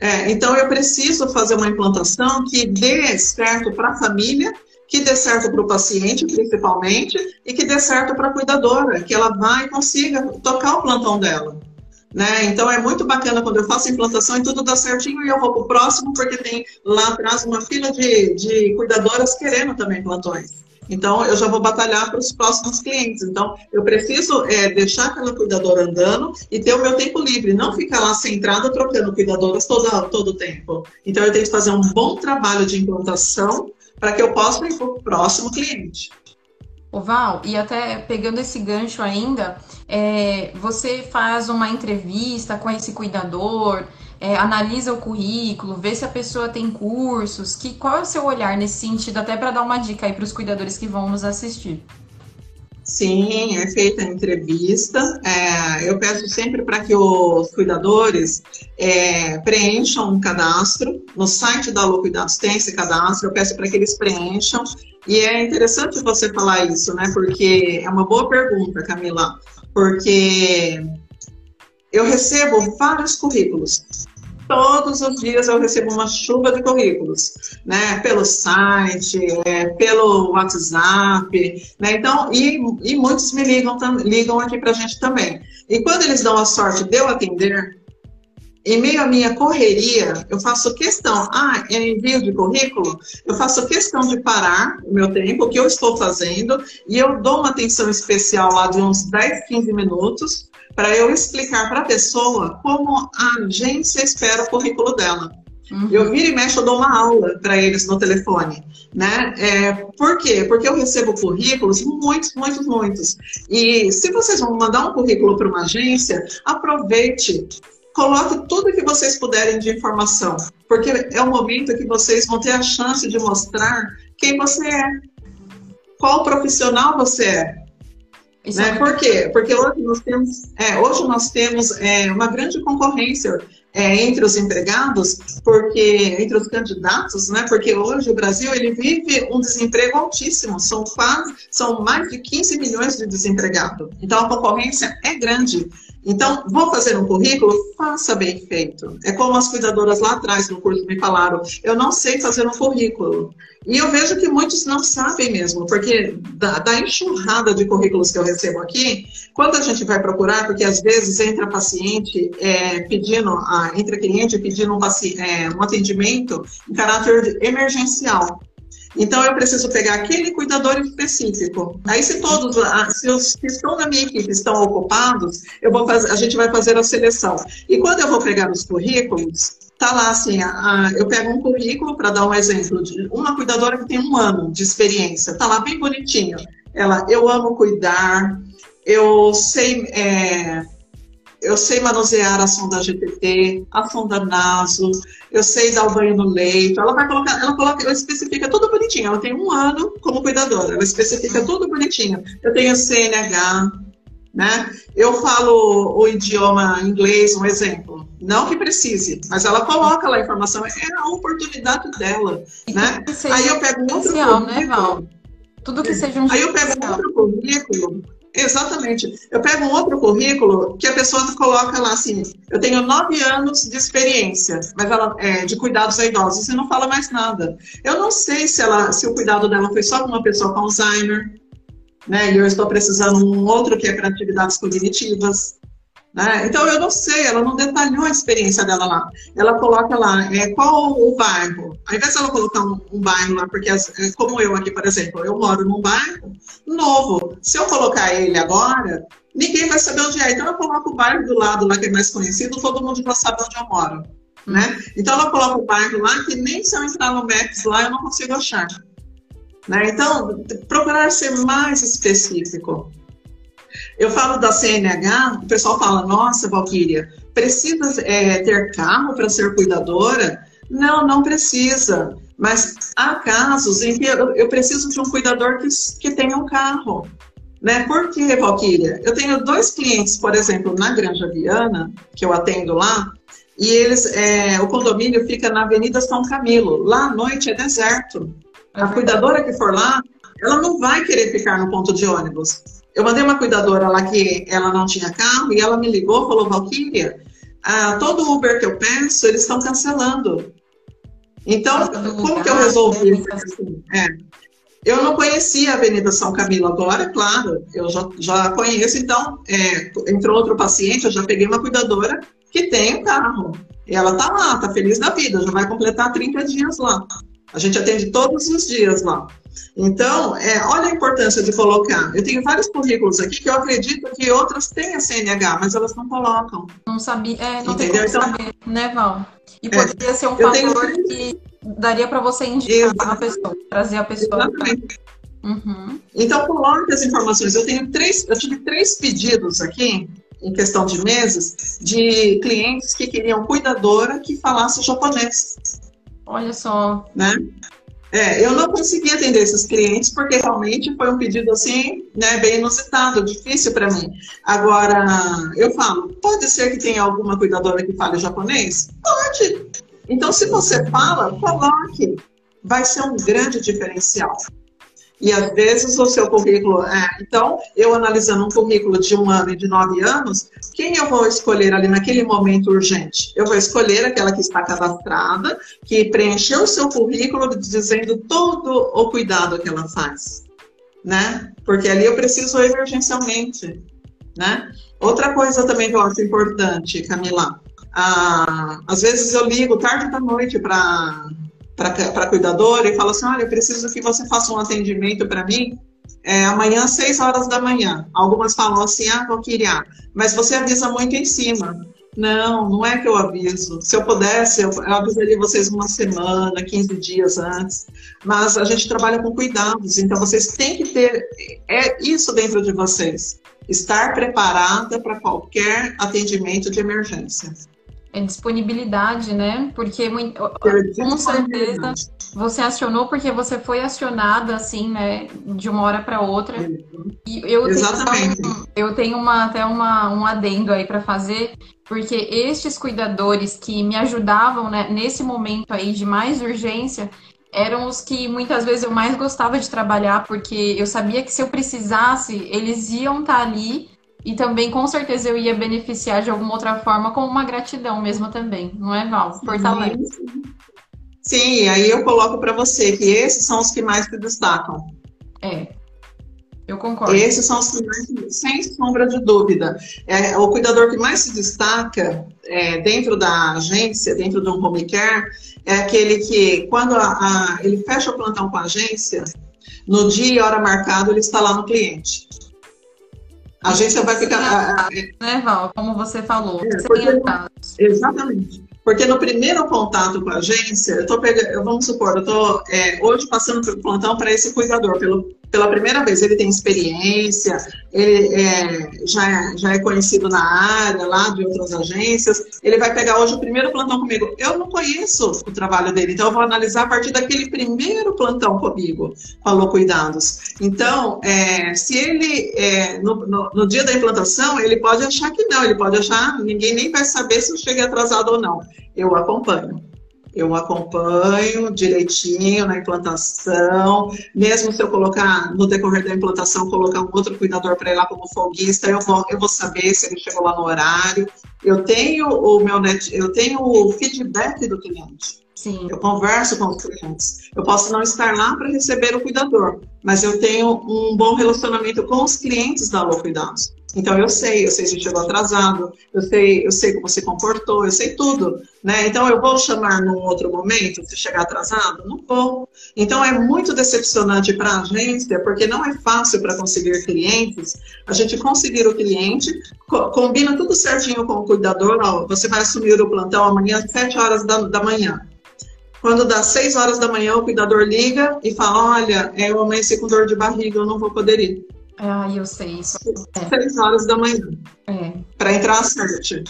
é, então eu preciso fazer uma implantação que dê certo para a família, que dê certo para o paciente, principalmente, e que dê certo para a cuidadora, que ela vai e consiga tocar o plantão dela. Né? Então é muito bacana quando eu faço implantação e tudo dá certinho e eu vou para o próximo, porque tem lá atrás uma fila de, de cuidadoras querendo também plantões. Então, eu já vou batalhar para os próximos clientes. Então, eu preciso é, deixar aquela cuidadora andando e ter o meu tempo livre, não ficar lá centrada trocando cuidadoras todo o tempo. Então, eu tenho que fazer um bom trabalho de implantação para que eu possa ir para o próximo cliente. Val, e até pegando esse gancho ainda, é, você faz uma entrevista com esse cuidador, é, analisa o currículo, vê se a pessoa tem cursos, que, qual é o seu olhar nesse sentido, até para dar uma dica aí para os cuidadores que vão nos assistir. Sim, é feita a entrevista. É, eu peço sempre para que os cuidadores é, preencham um cadastro. No site da Alô Cuidados tem esse cadastro, eu peço para que eles preencham. E é interessante você falar isso, né? Porque é uma boa pergunta, Camila. Porque eu recebo vários currículos todos os dias eu recebo uma chuva de currículos, né? Pelo site, é, pelo WhatsApp, né? Então, e, e muitos me ligam, ligam aqui para a gente também. E quando eles dão a sorte de eu atender, em meio à minha correria, eu faço questão, ah, é envio de currículo, eu faço questão de parar o meu tempo, o que eu estou fazendo, e eu dou uma atenção especial lá de uns 10, 15 minutos, para eu explicar para a pessoa como a agência espera o currículo dela. Uhum. Eu viro e mexo, eu dou uma aula para eles no telefone, né? É, por quê? Porque eu recebo currículos, muitos, muitos, muitos. E se vocês vão mandar um currículo para uma agência, aproveite, coloque tudo que vocês puderem de informação, porque é o momento que vocês vão ter a chance de mostrar quem você é, qual profissional você é. Né? Por quê? Porque hoje nós temos, é, hoje nós temos é, uma grande concorrência é, entre os empregados, porque entre os candidatos, né? Porque hoje o Brasil ele vive um desemprego altíssimo, são quase, são mais de 15 milhões de desempregados. Então a concorrência é grande. Então, vou fazer um currículo? Faça bem feito. É como as cuidadoras lá atrás no curso me falaram: eu não sei fazer um currículo. E eu vejo que muitos não sabem mesmo, porque da, da, enxurrada de currículos que eu recebo aqui, quando a gente vai procurar, porque às vezes entra paciente é, pedindo, a, entra cliente pedindo um, é, um atendimento em caráter emergencial. Então, eu preciso pegar aquele cuidador específico. Aí, se todos, se os que estão na minha equipe estão ocupados, eu vou fazer, a gente vai fazer a seleção. E quando eu vou pegar os currículos, tá lá assim, a, a, eu pego um currículo para dar um exemplo de uma cuidadora que tem um ano de experiência, tá lá bem bonitinho. Ela, eu amo cuidar, eu sei é, eu sei manusear a sonda GTT, a sonda naso, eu sei dar o banho no leito. Ela vai colocar, ela coloca, ela especifica tudo bonitinho. Ela tem um ano como cuidadora, ela especifica tudo bonitinho. Eu tenho CNH, né? Eu falo o idioma inglês, um exemplo. Não que precise, mas ela coloca lá a informação, é a oportunidade dela, e né? Aí eu pego um outro né, currículo. Né, Val? Tudo que seja um Aí eu pego outro currículo Exatamente. Eu pego um outro currículo que a pessoa coloca lá assim: eu tenho nove anos de experiência, mas ela é de cuidados a idosos, e não fala mais nada. Eu não sei se ela, se o cuidado dela foi só com uma pessoa com Alzheimer, né? E eu estou precisando um outro que é para atividades cognitivas. Né? Então, eu não sei, ela não detalhou a experiência dela lá. Ela coloca lá é, qual o bairro. Ao invés ela colocar um, um bairro lá, porque, é, como eu aqui, por exemplo, eu moro num bairro novo. Se eu colocar ele agora, ninguém vai saber onde é. Então, eu coloco o bairro do lado lá, que é mais conhecido, todo mundo já sabe onde eu moro. Né? Então, ela coloca o bairro lá, que nem se eu entrar no Maps lá, eu não consigo achar. Né? Então, procurar ser mais específico. Eu falo da CNH, o pessoal fala, nossa, Valquíria, precisa é, ter carro para ser cuidadora? Não, não precisa. Mas há casos em que eu, eu preciso de um cuidador que, que tenha um carro. Né? Por quê, Valquíria? Eu tenho dois clientes, por exemplo, na Granja Viana, que eu atendo lá, e eles, é, o condomínio fica na Avenida São Camilo. Lá à noite é deserto. A cuidadora que for lá, ela não vai querer ficar no ponto de ônibus. Eu mandei uma cuidadora lá que ela não tinha carro e ela me ligou, falou, Valkyria, ah, todo Uber que eu peço, eles estão cancelando. Então, como que eu resolvi isso? Assim? É, eu não conhecia a Avenida São Camilo agora, claro, eu já, já conheço, então, é, entrou outro paciente, eu já peguei uma cuidadora que tem um carro. E ela tá lá, tá feliz da vida, já vai completar 30 dias lá. A gente atende todos os dias lá. Então, é, olha a importância de colocar. Eu tenho vários currículos aqui que eu acredito que outras têm a CNH, mas elas não colocam. Não sabia, é, não Entendeu? tem como então, saber, né, Val? E poderia é, ser um fator tenho... que daria para você indicar a pessoa, trazer a pessoa. Exatamente. Uhum. Então, coloque as informações. Eu tenho três, eu tive três pedidos aqui em questão de meses, de clientes que queriam cuidadora que falasse japonês. Olha só. Né? É, eu não consegui atender esses clientes porque realmente foi um pedido assim, né, bem inusitado, difícil para mim. Agora, eu falo, pode ser que tenha alguma cuidadora que fale japonês? Pode. Então, se você fala, coloque. Vai ser um grande diferencial. E às vezes o seu currículo. É, então, eu analisando um currículo de um ano e de nove anos, quem eu vou escolher ali naquele momento urgente? Eu vou escolher aquela que está cadastrada, que preencheu o seu currículo dizendo todo o cuidado que ela faz. Né? Porque ali eu preciso emergencialmente. Né? Outra coisa também que eu acho importante, Camila, ah, às vezes eu ligo tarde da noite para para a cuidadora e fala assim: olha, eu preciso que você faça um atendimento para mim é, amanhã às 6 horas da manhã. Algumas falam assim: ah, queria, mas você avisa muito em cima. Não, não é que eu aviso. Se eu pudesse, eu, eu avisaria vocês uma semana, 15 dias antes. Mas a gente trabalha com cuidados, então vocês têm que ter é isso dentro de vocês. Estar preparada para qualquer atendimento de emergência é disponibilidade, né? Porque com certeza você acionou porque você foi acionada assim, né, de uma hora para outra. E eu Exatamente. Tenho, eu tenho uma, até uma, um adendo aí para fazer, porque estes cuidadores que me ajudavam né, nesse momento aí de mais urgência eram os que muitas vezes eu mais gostava de trabalhar, porque eu sabia que se eu precisasse, eles iam estar tá ali e também com certeza eu ia beneficiar de alguma outra forma com uma gratidão mesmo também, não é, Val? Fortalece. Sim, aí eu coloco para você que esses são os que mais se destacam. É. Eu concordo. Esses são os que mais, sem sombra de dúvida. É, o cuidador que mais se destaca é, dentro da agência, dentro do home care, é aquele que, quando a, a, ele fecha o plantão com a agência, no dia e hora marcado, ele está lá no cliente. A agência vai ficar. Né, Val? Como você falou, é, porque, Exatamente. Porque no primeiro contato com a agência, eu tô pegando, vamos supor, eu estou é, hoje passando pelo plantão para esse cuidador, pelo, pela primeira vez. Ele tem experiência, ele é, já, é, já é conhecido na área, lá de outras agências. Ele vai pegar hoje o primeiro plantão comigo. Eu não conheço o trabalho dele, então eu vou analisar a partir daquele primeiro plantão comigo, falou cuidados. Então, é, se ele, é, no, no, no dia da implantação, ele pode achar que não, ele pode achar, ninguém nem vai saber se eu cheguei atrasado ou não eu acompanho. Eu acompanho direitinho na implantação, mesmo se eu colocar no decorrer da implantação, colocar um outro cuidador para ir lá como folguista, eu vou, eu vou saber se ele chegou lá no horário. Eu tenho o meu net, eu tenho o feedback do cliente. Sim. Eu converso com os clientes. Eu posso não estar lá para receber o cuidador, mas eu tenho um bom relacionamento com os clientes da Alô Cuidados. Então eu sei, eu sei se chegou atrasado, eu sei, eu sei como se comportou, eu sei tudo, né? Então eu vou chamar num outro momento se chegar atrasado? Não vou. Então é muito decepcionante para a agência, porque não é fácil para conseguir clientes. A gente conseguir o cliente, co combina tudo certinho com o cuidador, ó, você vai assumir o plantão amanhã às 7 horas da, da manhã. Quando dá 6 horas da manhã, o cuidador liga e fala: Olha, eu amanheci com dor de barriga, eu não vou poder ir. Ah, eu sei isso. É. Seis horas da manhã. É. Para entrar às sete.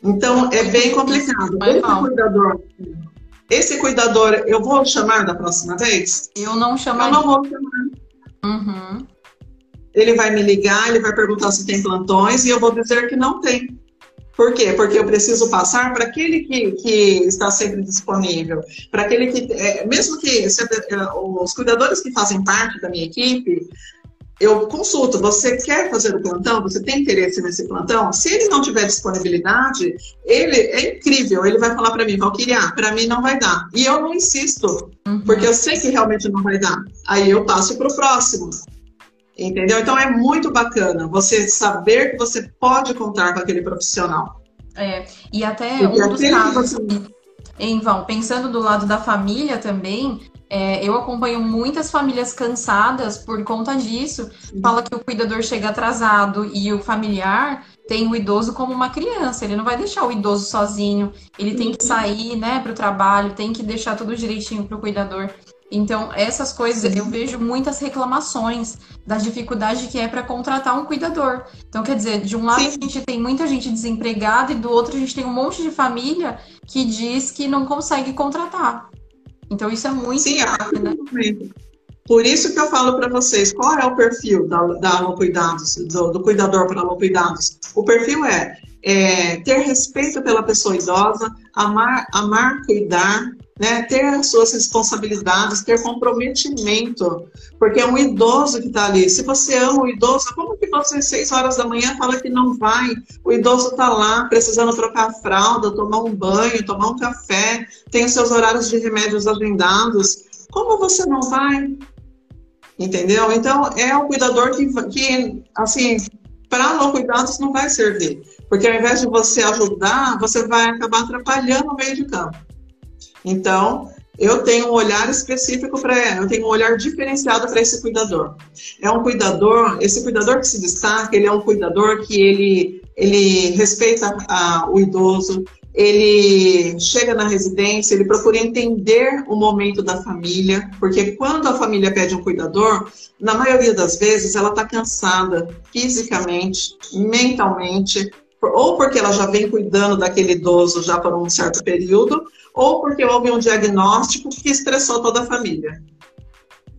Então, é bem complicado. Esse cuidador, esse cuidador, eu vou chamar da próxima vez? Eu não chamo. Eu não vou chamar. Uhum. Ele vai me ligar, ele vai perguntar se tem plantões e eu vou dizer que não tem. Por quê? Porque eu preciso passar para aquele que, que está sempre disponível, para aquele que, é, mesmo que se, é, os cuidadores que fazem parte da minha equipe, eu consulto, você quer fazer o plantão? Você tem interesse nesse plantão? Se ele não tiver disponibilidade, ele é incrível, ele vai falar para mim, Valkyria, para mim não vai dar. E eu não insisto, uhum. porque eu sei que realmente não vai dar. Aí eu passo para o próximo. Entendeu? Então é muito bacana você saber que você pode contar com aquele profissional. É, e até porque um dos casos, você... em Vão, pensando do lado da família também, é, eu acompanho muitas famílias cansadas por conta disso. Fala que o cuidador chega atrasado e o familiar tem o idoso como uma criança. Ele não vai deixar o idoso sozinho. Ele tem que sair, né, para o trabalho, tem que deixar tudo direitinho para o cuidador. Então, essas coisas, eu vejo muitas reclamações da dificuldade que é para contratar um cuidador. Então, quer dizer, de um lado Sim. a gente tem muita gente desempregada e do outro a gente tem um monte de família que diz que não consegue contratar. Então isso é muito Sim, grave, né? Por isso que eu falo para vocês, qual é o perfil da, da Cuidados, do, do cuidador para Alô Cuidados? O perfil é, é, ter respeito pela pessoa idosa, amar, amar cuidar, né, ter as suas responsabilidades, ter comprometimento, porque é um idoso que está ali. Se você ama o idoso, como que você às seis horas da manhã fala que não vai? O idoso está lá precisando trocar a fralda, tomar um banho, tomar um café, tem os seus horários de remédios agendados. Como você não vai? Entendeu? Então, é o cuidador que, que assim, para não cuidados não vai servir. Porque ao invés de você ajudar, você vai acabar atrapalhando o meio de campo. Então, eu tenho um olhar específico para, eu tenho um olhar diferenciado para esse cuidador. É um cuidador, esse cuidador que se destaca, ele é um cuidador que ele, ele respeita a, o idoso, ele chega na residência, ele procura entender o momento da família, porque quando a família pede um cuidador, na maioria das vezes ela está cansada fisicamente, mentalmente, ou porque ela já vem cuidando daquele idoso já por um certo período, ou porque houve um diagnóstico que estressou toda a família.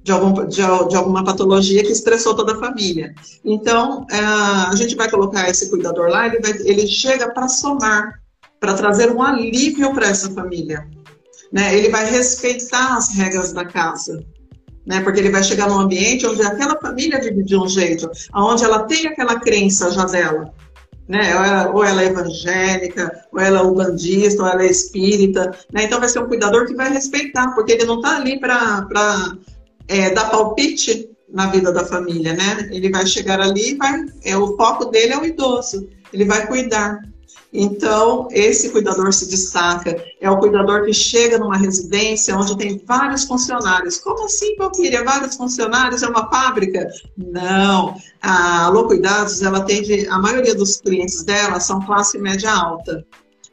De, algum, de, de, alguma patologia que estressou toda a família. Então, é, a gente vai colocar esse cuidador lá, ele, vai, ele chega para somar, para trazer um alívio para essa família. Né? Ele vai respeitar as regras da casa. Né? Porque ele vai chegar num ambiente onde aquela família vive de um jeito, onde ela tem aquela crença já dela né? Ou ela, ou ela é evangélica, ou ela é ubandista, ou ela é espírita, né? Então vai ser um cuidador que vai respeitar, porque ele não está ali para é, dar palpite na vida da família, né? Ele vai chegar ali vai, é, o foco dele é o idoso, ele vai cuidar. Então, esse cuidador se destaca. É o cuidador que chega numa residência onde tem vários funcionários. Como assim, Valquíria? Vários funcionários? É uma fábrica? Não. A Alô Cuidados, ela atende, a maioria dos clientes dela são classe média alta.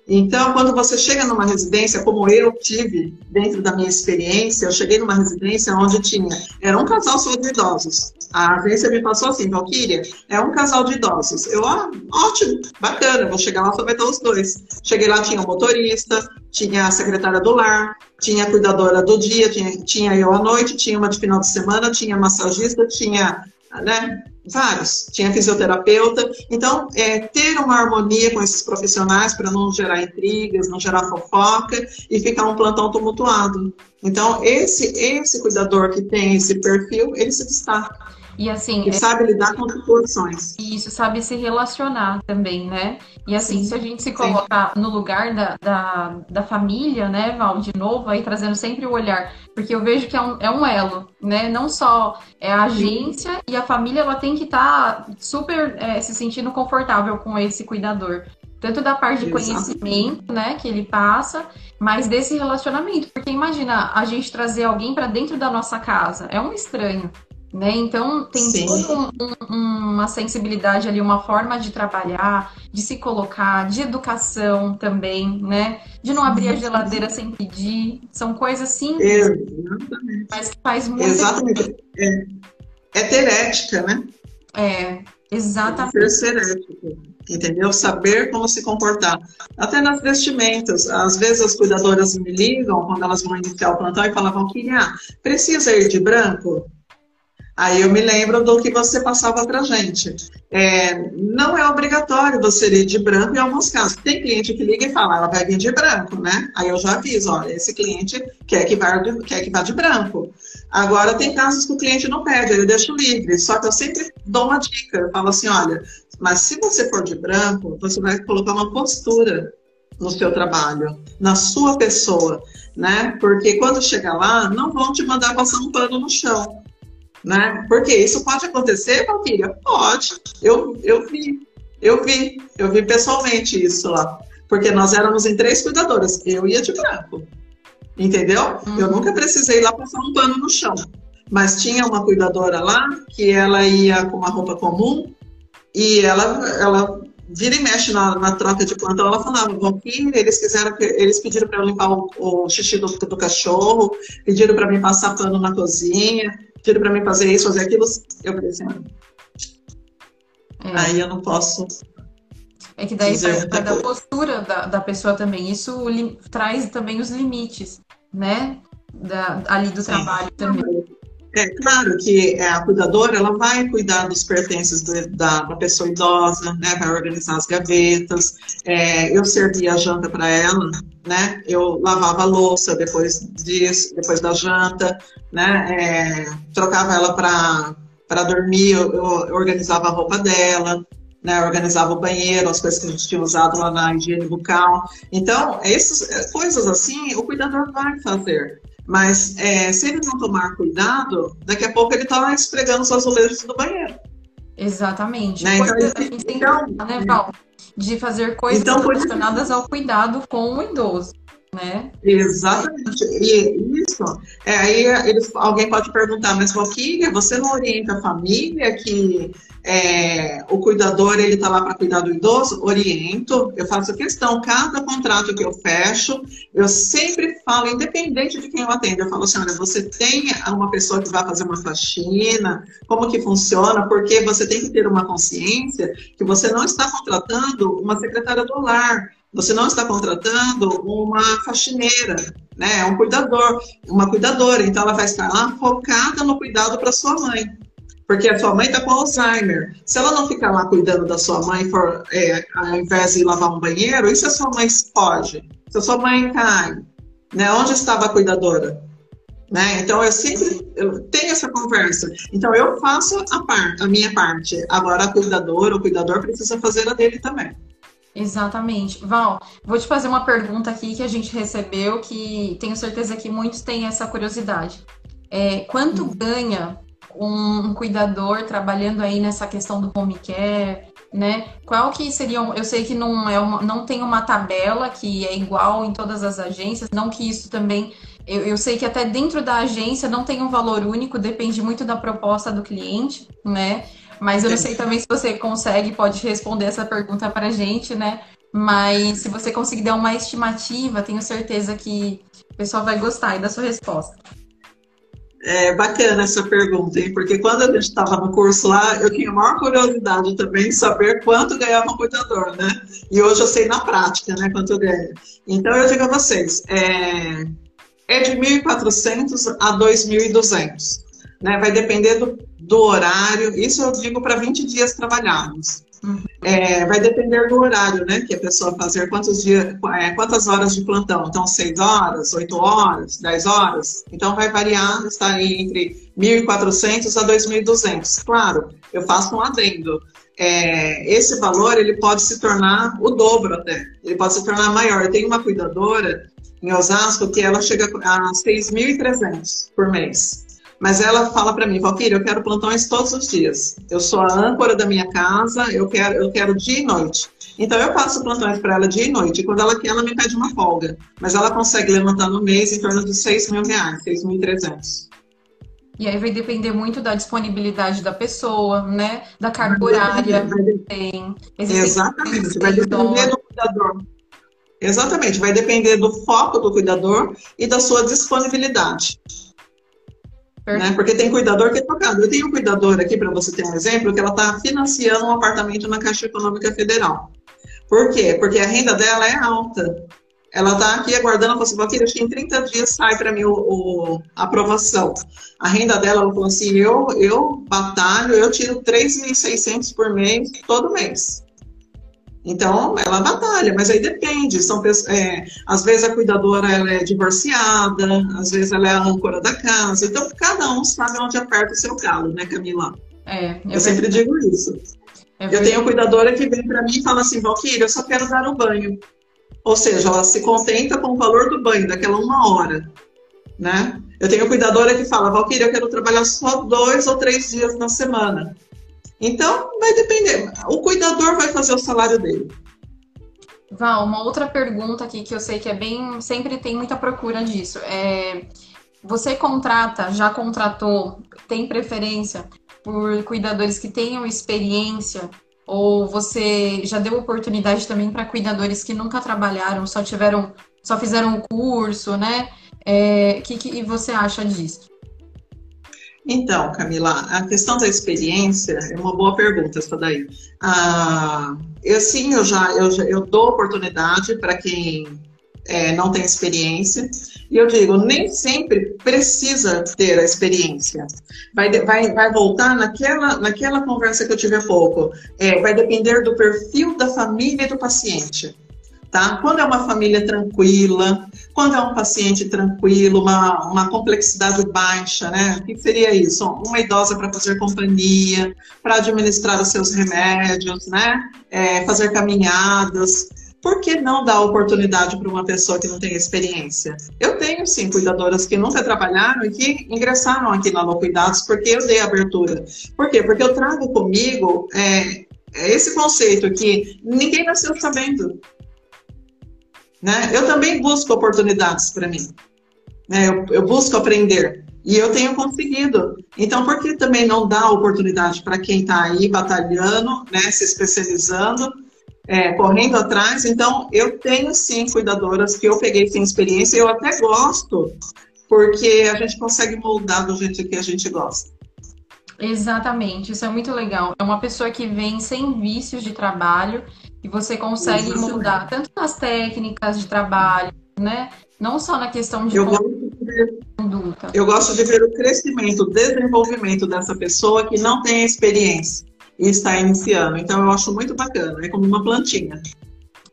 Então, quando você chega numa residência, como eu tive dentro da minha experiência, eu cheguei numa residência onde tinha, era um casal só de idosos. A agência me passou assim, Valquíria, é um casal de idosos. Eu, ah, ótimo, bacana, vou chegar lá, só vai estar os dois. Cheguei lá, tinha o um motorista, tinha a secretária do lar, tinha a cuidadora do dia, tinha, tinha eu à noite, tinha uma de final de semana, tinha massagista, tinha né? Vários. Tinha fisioterapeuta. Então, é, ter uma harmonia com esses profissionais para não gerar intrigas, não gerar fofoca e ficar um plantão tumultuado. Então, esse, esse cuidador que tem esse perfil, ele se destaca. E assim. E é... sabe lidar com situações. Isso, sabe se relacionar também, né? E assim, Sim. se a gente se colocar Sim. no lugar da, da, da, família, né, Val, de novo, aí trazendo sempre o olhar, porque eu vejo que é um, é um elo, né? Não só é a agência Sim. e a família, ela tem que estar tá super é, se sentindo confortável com esse cuidador tanto da parte de conhecimento, né, que ele passa, mas desse relacionamento, porque imagina a gente trazer alguém para dentro da nossa casa, é um estranho, né? Então tem toda um, uma sensibilidade ali, uma forma de trabalhar, de se colocar, de educação também, né? De não abrir a geladeira sem pedir. São coisas simples, Exatamente. mas que faz muito. Exatamente. É, é ter ética, né? É, exatamente. É ser ético, entendeu? Saber como se comportar. Até nas vestimentas. Às vezes as cuidadoras me ligam quando elas vão iniciar o plantão e falavam que ah, precisa ir de branco? Aí eu me lembro do que você passava para gente. É, não é obrigatório você ir de branco em alguns casos. Tem cliente que liga e fala, ela vai vir de branco, né? Aí eu já aviso, olha, esse cliente quer que vá quer que vá de branco. Agora, tem casos que o cliente não pede, ele deixa livre. Só que eu sempre dou uma dica. Eu falo assim, olha, mas se você for de branco, você vai colocar uma postura no seu trabalho, na sua pessoa, né? Porque quando chegar lá, não vão te mandar passar um pano no chão né? Porque isso pode acontecer, Valquíria? Pode. Eu, eu vi, eu vi, eu vi pessoalmente isso lá. Porque nós éramos em três cuidadoras, eu ia de branco. Entendeu? Uhum. Eu nunca precisei ir lá passar um pano no chão. Mas tinha uma cuidadora lá que ela ia com uma roupa comum e ela, ela vira e mexe na, na troca de plantão. Ela falava, Valquíria, eles quiseram, eles pediram para eu limpar o, o xixi do, do cachorro, pediram para mim passar pano na cozinha, pediram para mim fazer isso, fazer aquilo. Eu falei assim, é. aí eu não posso. É que daí vai, vai da postura da, da pessoa também. Isso traz também os limites, né? Da, ali do Sim. trabalho também. É claro que é, a cuidadora ela vai cuidar dos pertences da, da, pessoa idosa, né? Vai organizar as gavetas. É, eu servia a janta para ela, né? Eu lavava a louça depois disso, depois da janta, né? É, trocava ela para para dormir, eu, eu, organizava a roupa dela, né, organizava o banheiro, as coisas que a gente tinha usado lá na higiene bucal. Então, essas é, coisas assim, o cuidador vai fazer. Mas é, se ele não tomar cuidado, daqui a pouco ele está esfregando os azulejos do banheiro. Exatamente. Né? Então, a gente tem então, que, né, Val? De fazer coisas então, relacionadas ao cuidado com o idoso. Né? Exatamente. E isso, é, aí eles, alguém pode perguntar, mas Valquíria, você não orienta a família que é, o cuidador ele está lá para cuidar do idoso? Oriento, eu faço questão, cada contrato que eu fecho, eu sempre falo, independente de quem eu atendo, eu falo assim, olha, você tem uma pessoa que vai fazer uma faxina, como que funciona, porque você tem que ter uma consciência que você não está contratando uma secretária do lar, você não está contratando uma faxineira, né? É um cuidador, uma cuidadora. Então ela vai estar lá focada no cuidado para sua mãe. Porque a sua mãe está com Alzheimer. Se ela não ficar lá cuidando da sua mãe, for, é, ao invés de lavar um banheiro, e se a sua mãe pode? Se a sua mãe cai, né? Onde estava a cuidadora? Né? Então eu sempre eu tenho essa conversa. Então eu faço a, par, a minha parte. Agora a cuidadora, o cuidador precisa fazer a dele também. Exatamente. Val, vou te fazer uma pergunta aqui que a gente recebeu, que tenho certeza que muitos têm essa curiosidade. É, quanto hum. ganha um cuidador trabalhando aí nessa questão do home care, né? Qual que seria, eu sei que não é uma, não tem uma tabela que é igual em todas as agências, não que isso também, eu, eu sei que até dentro da agência não tem um valor único, depende muito da proposta do cliente, né? Mas eu não sei também se você consegue, pode responder essa pergunta para gente, né? Mas se você conseguir dar uma estimativa, tenho certeza que o pessoal vai gostar da sua resposta. É bacana essa pergunta, hein? Porque quando a gente estava no curso lá, eu tinha a maior curiosidade também de saber quanto ganhava um cuidador, né? E hoje eu sei na prática, né, quanto ganha. Então eu digo a vocês, é, é de 1.400 a 2.200 né? Vai depender do, do horário, isso eu digo para 20 dias trabalhados. Uhum. É, vai depender do horário, né? Que a pessoa fazer quantos dias, é, quantas horas de plantão. Então, 6 horas, 8 horas, 10 horas. Então, vai variar, está aí entre 1.400 a 2.200. Claro, eu faço um adendo. É, esse valor ele pode se tornar o dobro até. Ele pode se tornar maior. Eu tenho uma cuidadora em Osasco que ela chega a 6.300 por mês. Mas ela fala para mim, Valquíria, eu quero plantões todos os dias. Eu sou a âncora da minha casa, eu quero, eu quero dia e noite. Então eu passo plantões para ela dia e noite. E quando ela quer, ela me pede uma folga. Mas ela consegue levantar no mês em torno de 6 mil reais, 6.300. E aí vai depender muito da disponibilidade da pessoa, né? Da carga horária que tem. Exatamente, vai depender do cuidador. Exatamente, vai depender do foco do cuidador e da sua disponibilidade. Né? Porque tem cuidador que é tocado. Eu tenho um cuidador aqui, para você ter um exemplo, que ela está financiando um apartamento na Caixa Econômica Federal. Por quê? Porque a renda dela é alta. Ela está aqui aguardando, falou assim, acho que em 30 dias sai para mim o, o, a aprovação. A renda dela, ela falou assim, eu, eu batalho, eu tiro 3.600 por mês, todo mês. Então, ela batalha, mas aí depende. São, é, às vezes a cuidadora ela é divorciada, às vezes ela é a âncora da casa. Então, cada um sabe onde aperta o seu calo, né, Camila? É, eu, sempre digo isso. É eu tenho cuidadora que vem para mim e fala assim, Valquíria, eu só quero dar o banho. Ou seja, ela se contenta com o valor do banho, daquela uma hora. Né? Eu tenho cuidadora que fala, Valquíria, eu quero trabalhar só dois ou três dias na semana. Então, vai depender. O cuidador vai fazer o salário dele. Val, uma outra pergunta aqui que eu sei que é bem. Sempre tem muita procura disso. É, você contrata, já contratou, tem preferência por cuidadores que tenham experiência? Ou você já deu oportunidade também para cuidadores que nunca trabalharam, só tiveram, só fizeram o curso, né? O é, que, que você acha disso? Então, Camila, a questão da experiência é uma boa pergunta essa daí. Ah, eu sim, eu já eu, eu dou oportunidade para quem é, não tem experiência. E eu digo, nem sempre precisa ter a experiência. Vai, vai, vai voltar naquela, naquela conversa que eu tive há pouco. É, vai depender do perfil da família e do paciente tá? Quando é uma família tranquila, quando é um paciente tranquilo, uma, uma complexidade baixa, né? O que seria isso? Uma idosa para fazer companhia, para administrar os seus remédios, né? É, fazer caminhadas. Por que não dar oportunidade para uma pessoa que não tem experiência? Eu tenho, sim, cuidadoras que nunca trabalharam e que ingressaram aqui na Alô Cuidados porque eu dei abertura. Por quê? Porque eu trago comigo é, esse conceito que ninguém nasceu sabendo. Né? Eu também busco oportunidades para mim. Né? Eu, eu busco aprender. E eu tenho conseguido. Então, por que também não dar oportunidade para quem está aí batalhando, né, se especializando, é, correndo atrás? Então, eu tenho sim cuidadoras que eu peguei sem experiência, eu até gosto, porque a gente consegue moldar do jeito que a gente gosta. Exatamente, isso é muito legal. É uma pessoa que vem sem vícios de trabalho e você consegue Exatamente. moldar tanto nas técnicas de trabalho, né? Não só na questão de eu conduta. Eu gosto de ver o crescimento, o desenvolvimento dessa pessoa que não tem experiência e está iniciando. Então eu acho muito bacana, é como uma plantinha.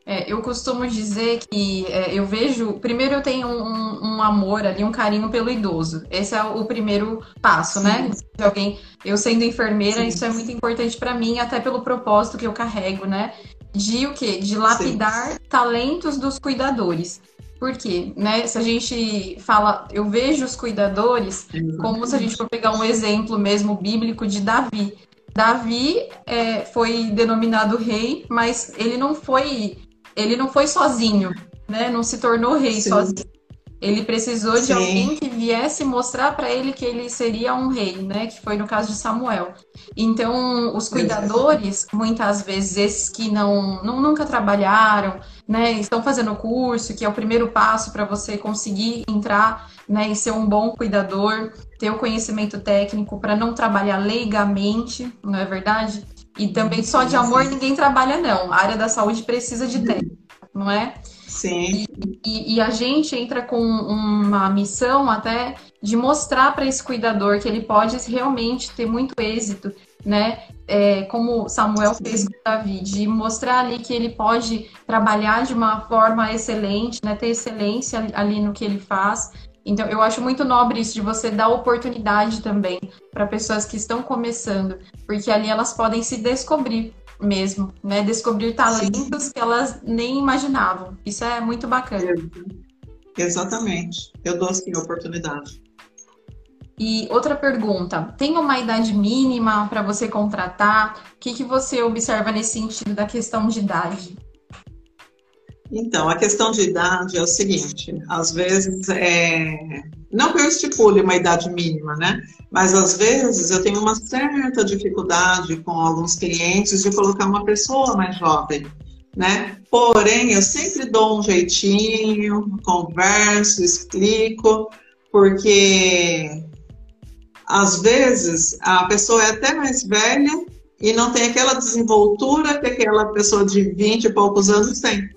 É, eu costumo dizer que é, eu vejo. Primeiro, eu tenho um, um, amor ali, um carinho pelo idoso. Esse é o primeiro passo, né? De alguém. Eu sendo enfermeira, Sim. isso é muito importante para mim, até pelo propósito que eu carrego, né? De o quê? De lapidar Sim. talentos dos cuidadores. Por quê? Né? Se a gente fala, eu vejo os cuidadores como se a gente for pegar um exemplo mesmo bíblico de Davi. Davi é, foi denominado rei, mas ele não foi ele não foi sozinho, né? Não se tornou rei Sim. sozinho. Ele precisou Sim. de alguém que viesse mostrar para ele que ele seria um rei, né? Que foi no caso de Samuel. Então, os cuidadores, muitas vezes, esses que não, não nunca trabalharam, né? Estão fazendo curso, que é o primeiro passo para você conseguir entrar, né? E ser um bom cuidador, ter o conhecimento técnico para não trabalhar leigamente, não é verdade? E também só de amor ninguém trabalha, não. A área da saúde precisa de técnica, não é? Sim. E, e, a gente entra com uma missão até de mostrar para esse cuidador que ele pode realmente ter muito êxito, né? É, como Samuel fez com Davi, de mostrar ali que ele pode trabalhar de uma forma excelente, né? Ter excelência ali no que ele faz então, eu acho muito nobre isso de você dar oportunidade também para pessoas que estão começando, porque ali elas podem se descobrir mesmo, né? Descobrir talentos Sim. que elas nem imaginavam. Isso é muito bacana. Exatamente. Eu dou sim a oportunidade. E outra pergunta: tem uma idade mínima para você contratar? O que, que você observa nesse sentido da questão de idade? Então, a questão de idade é o seguinte: às vezes, é... não que eu estipule uma idade mínima, né? Mas às vezes eu tenho uma certa dificuldade com alguns clientes de colocar uma pessoa mais jovem, né? Porém, eu sempre dou um jeitinho, converso, explico, porque às vezes a pessoa é até mais velha e não tem aquela desenvoltura que aquela pessoa de 20 e poucos anos tem.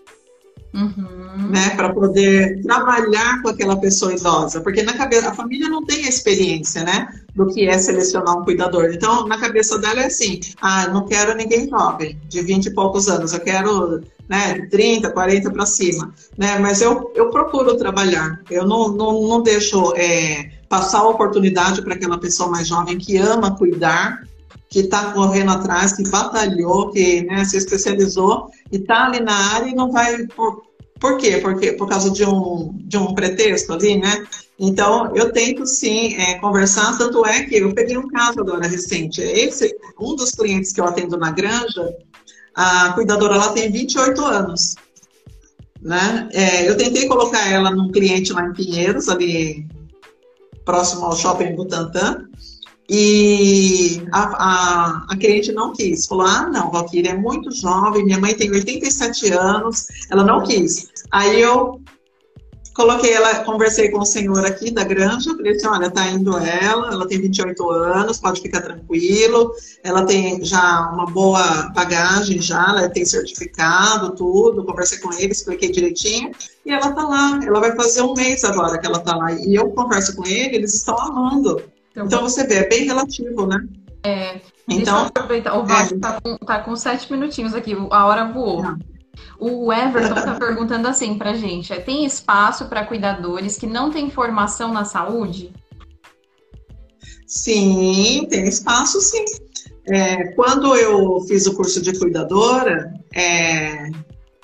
Uhum. Né, para poder trabalhar com aquela pessoa idosa, porque na cabeça a família não tem a experiência, né, do que é selecionar um cuidador. Então, na cabeça dela é assim: ah, não quero ninguém jovem, de 20 e poucos anos, eu quero, né, de 30, 40 para cima, né? Mas eu, eu procuro trabalhar, eu não, não, não deixo é, passar a oportunidade para aquela pessoa mais jovem que ama cuidar, que está correndo atrás, que batalhou, que né, se especializou e está ali na área e não vai. Por, por quê? Porque, por causa de um, de um pretexto ali, né? Então, eu tento sim é, conversar, tanto é que eu peguei um caso agora recente. Esse, um dos clientes que eu atendo na granja, a cuidadora lá tem 28 anos. Né? É, eu tentei colocar ela num cliente lá em Pinheiros, ali próximo ao shopping Butantã, e a, a, a, cliente não quis. Falou: ah, não, Valkyria é muito jovem, minha mãe tem 87 anos, ela não quis. Aí eu coloquei ela, conversei com o senhor aqui da granja, falei assim: olha, tá indo ela, ela tem 28 anos, pode ficar tranquilo, ela tem já uma boa bagagem, já, ela tem certificado, tudo. Conversei com ele, expliquei direitinho, e ela tá lá. Ela vai fazer um mês agora que ela tá lá. E eu converso com ele, eles estão amando. Então, então você vê, é bem relativo, né? É. Então, aproveitar. O Vasco é. tá, com, tá com sete minutinhos aqui, a hora voou. Não. O Everton está perguntando assim pra gente: é, tem espaço para cuidadores que não têm formação na saúde? Sim, tem espaço sim. É, quando eu fiz o curso de cuidadora, é,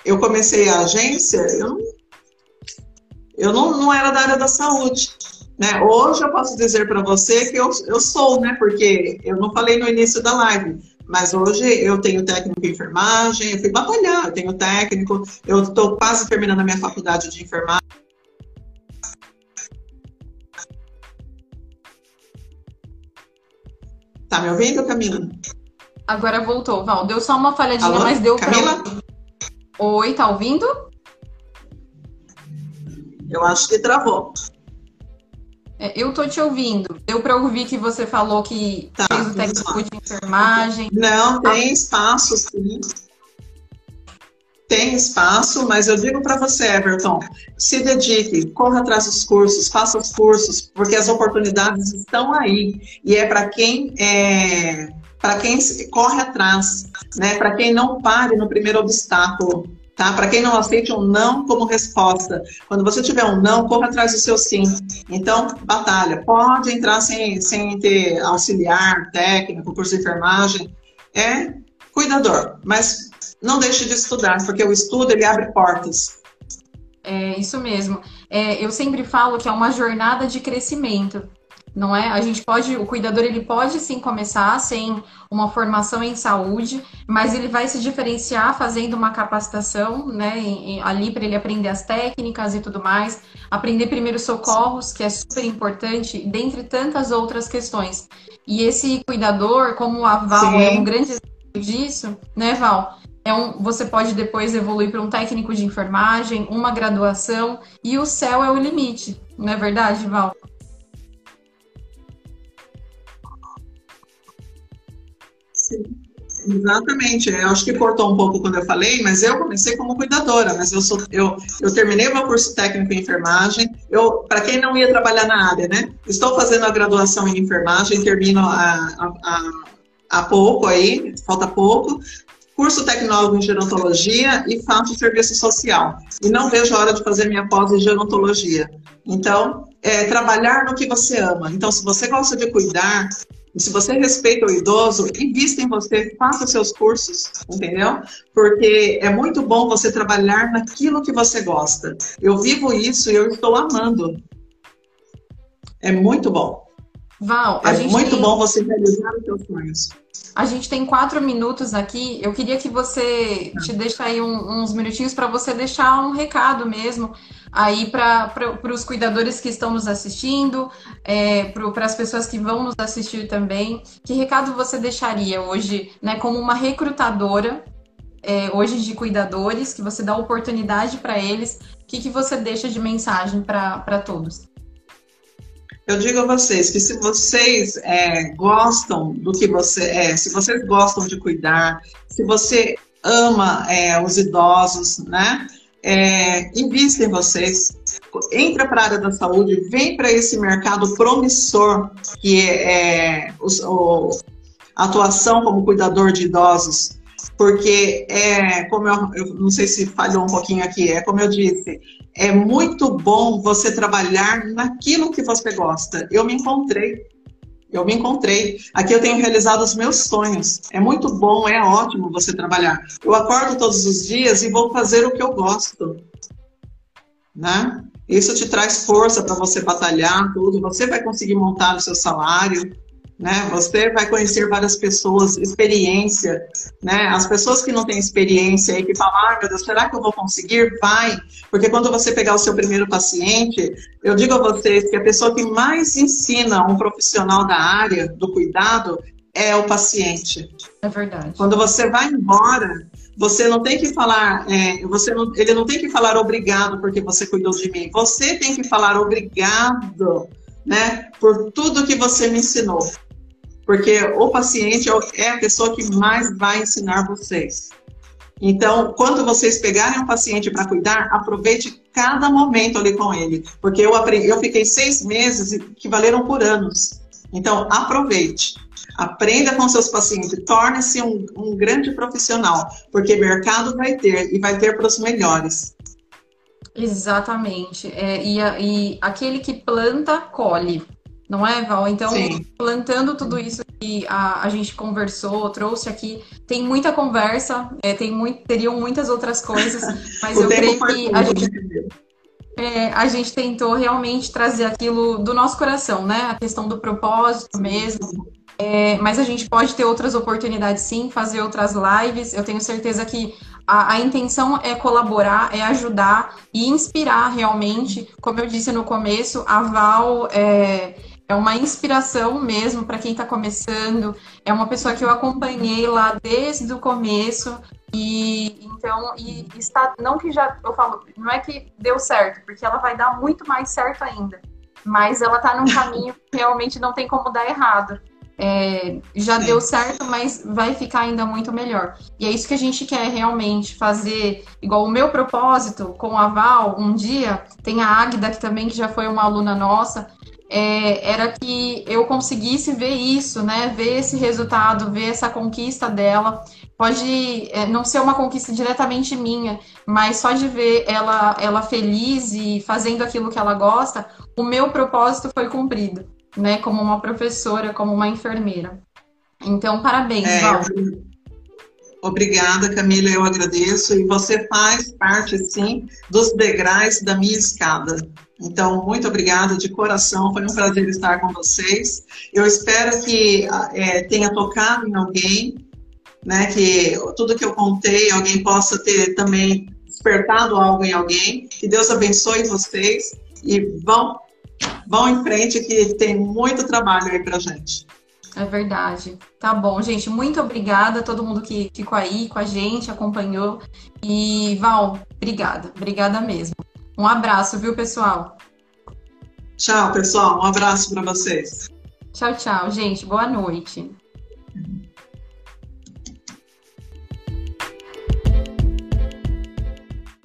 eu comecei a agência, eu, não, eu não, não era da área da saúde. Né? Hoje eu posso dizer para você que eu, eu sou, né? Porque eu não falei no início da live, Mas hoje eu tenho técnico em enfermagem, eu fui batalhar, eu tenho técnico, eu estou quase terminando a minha faculdade de enfermagem. Tá me ouvindo, Camila? Agora voltou, Val. Deu só uma falhadinha, Alô? mas deu Camila? pra. Oi, tá ouvindo? Eu acho que travou. É, eu tô te ouvindo. Deu pra ouvir que você falou que Tá, fez o técnico de enfermagem. Não, tem espaço, sim. Tem espaço, mas eu digo para você, Everton, se dedique, corra atrás dos cursos, faça os cursos, porque as oportunidades estão aí. E é para quem é, para quem corre atrás, né? Para quem não pare no primeiro obstáculo, tá? Para quem não aceite um não como resposta. Quando você tiver um não, corra atrás do seu sim. Então, batalha. Pode entrar sem, sem ter auxiliar, técnico, curso de enfermagem. É cuidador, mas não deixe de estudar, porque o estudo ele abre portas. É isso mesmo. É, eu sempre falo que é uma jornada de crescimento, não é? A gente pode, o cuidador ele pode sim começar sem uma formação em saúde, mas ele vai se diferenciar fazendo uma capacitação, né? em- em- ali para ele aprender as técnicas e tudo mais, aprender primeiros socorros, que é super importante, dentre tantas outras questões. E esse cuidador, como a Val Sim. é um grande exemplo disso, né, Val? É um, você pode depois evoluir para um técnico de enfermagem, uma graduação, e o céu é o limite, não é verdade, Val? Exatamente, eu acho que cortou um pouco quando eu falei, mas eu comecei como cuidadora, mas eu sou eu, eu terminei meu curso técnico em enfermagem. Eu, para quem não ia trabalhar na área, né? Estou fazendo a graduação em enfermagem, termino há, há pouco aí, falta pouco. Curso tecnólogo em gerontologia e faço serviço social. E não vejo a hora de fazer minha pós em gerontologia. Então, é, trabalhar no que você ama. Então, se você gosta de cuidar, e se você respeita o idoso, invista em você, faça seus cursos, entendeu? Porque é muito bom você trabalhar naquilo que você gosta. Eu vivo isso e eu estou amando. É muito bom. Val, É muito tem, bom você realizar os seus sonhos. a gente tem quatro minutos aqui. Eu queria que você te deixe aí um- uns minutinhos para você deixar um recado mesmo aí para os cuidadores que estão nos assistindo, é, para as pessoas que vão nos assistir também. Que recado você deixaria hoje, né, como uma recrutadora é, hoje de cuidadores, que você dá oportunidade para eles? O que, que você deixa de mensagem para todos? Eu digo a vocês que se vocês é, gostam do que você é, se vocês gostam de cuidar, se você ama é, os idosos, né? É, invista em vocês, entra para a área da saúde, vem para esse mercado promissor que é, é o- a atuação como cuidador de idosos, porque é como eu, eu não sei se falhou um pouquinho aqui, é como eu disse, é muito bom você trabalhar naquilo que você gosta. Eu me encontrei. Eu me encontrei. Aqui eu tenho realizado os meus sonhos. É muito bom, é ótimo você trabalhar. Eu acordo todos os dias e vou fazer o que eu gosto. Né? Isso te traz força para você batalhar tudo. Você vai conseguir montar o seu salário. Né? Você vai conhecer várias pessoas, experiência, né? As pessoas que não têm experiência e que falam, ah, meu Deus, será que eu vou conseguir? Vai, porque quando você pegar o seu primeiro paciente, eu digo a vocês que a pessoa que mais ensina um profissional da área do cuidado é o paciente. É verdade. Quando você vai embora, você não tem que falar, é, você não, ele não tem que falar obrigado porque você cuidou de mim. Você tem que falar obrigado, né, por tudo que você me ensinou. Porque o paciente é a pessoa que mais vai ensinar vocês. Então, quando vocês pegarem um paciente para cuidar, aproveite cada momento ali com ele. Porque eu, aprendi, eu fiquei seis meses que valeram por anos. Então, aproveite. Aprenda com seus pacientes. Torne-se um, um grande profissional. Porque mercado vai ter e vai ter para os melhores. Exatamente. É, e, e aquele que planta, colhe. Não é, Val? Então, Sim. plantando tudo isso que a, a gente conversou, trouxe aqui, tem muita conversa, é, tem muito, teriam muitas outras coisas, mas eu creio que a gente, é, a gente tentou realmente trazer aquilo do nosso coração, né? A questão do propósito mesmo, É, mas a gente pode ter outras oportunidades sim, fazer outras lives. Eu tenho certeza que a, a, intenção é colaborar, é ajudar e inspirar realmente. Como eu disse no começo, a Val é, é uma inspiração mesmo para quem está começando. É uma pessoa que eu acompanhei lá desde o começo. E então, e está, não que já, eu falo, não é que deu certo, porque ela vai dar muito mais certo ainda. Mas ela está num caminho que realmente não tem como dar errado. É, já Sim. deu certo, mas vai ficar ainda muito melhor. E é isso que a gente quer realmente fazer. Igual o meu propósito com a Val, um dia, tem a Águida, que também que já foi uma aluna nossa, é, era que eu conseguisse ver isso, né? Ver esse resultado, ver essa conquista dela. Pode é, não ser uma conquista diretamente minha, mas só de ver ela, ela feliz e fazendo aquilo que ela gosta, o meu propósito foi cumprido né, como uma professora, como uma enfermeira. Então, parabéns, é, Val. Obrigada, Camila, eu agradeço. E você faz parte, sim, dos degraus da minha escada. Então, muito obrigada de coração, foi um prazer estar com vocês. Eu espero que é, tenha tocado em alguém, né, que tudo que eu contei, alguém possa ter também despertado algo em alguém. Que Deus abençoe vocês e vão vão em frente que tem muito trabalho aí pra gente. É verdade. Tá bom, gente. Muito obrigada a todo mundo que ficou aí com a gente, acompanhou. E, Val, obrigada. Obrigada mesmo. Um abraço, viu, pessoal? Tchau, pessoal. Um abraço para vocês. Tchau, tchau, gente. Boa noite.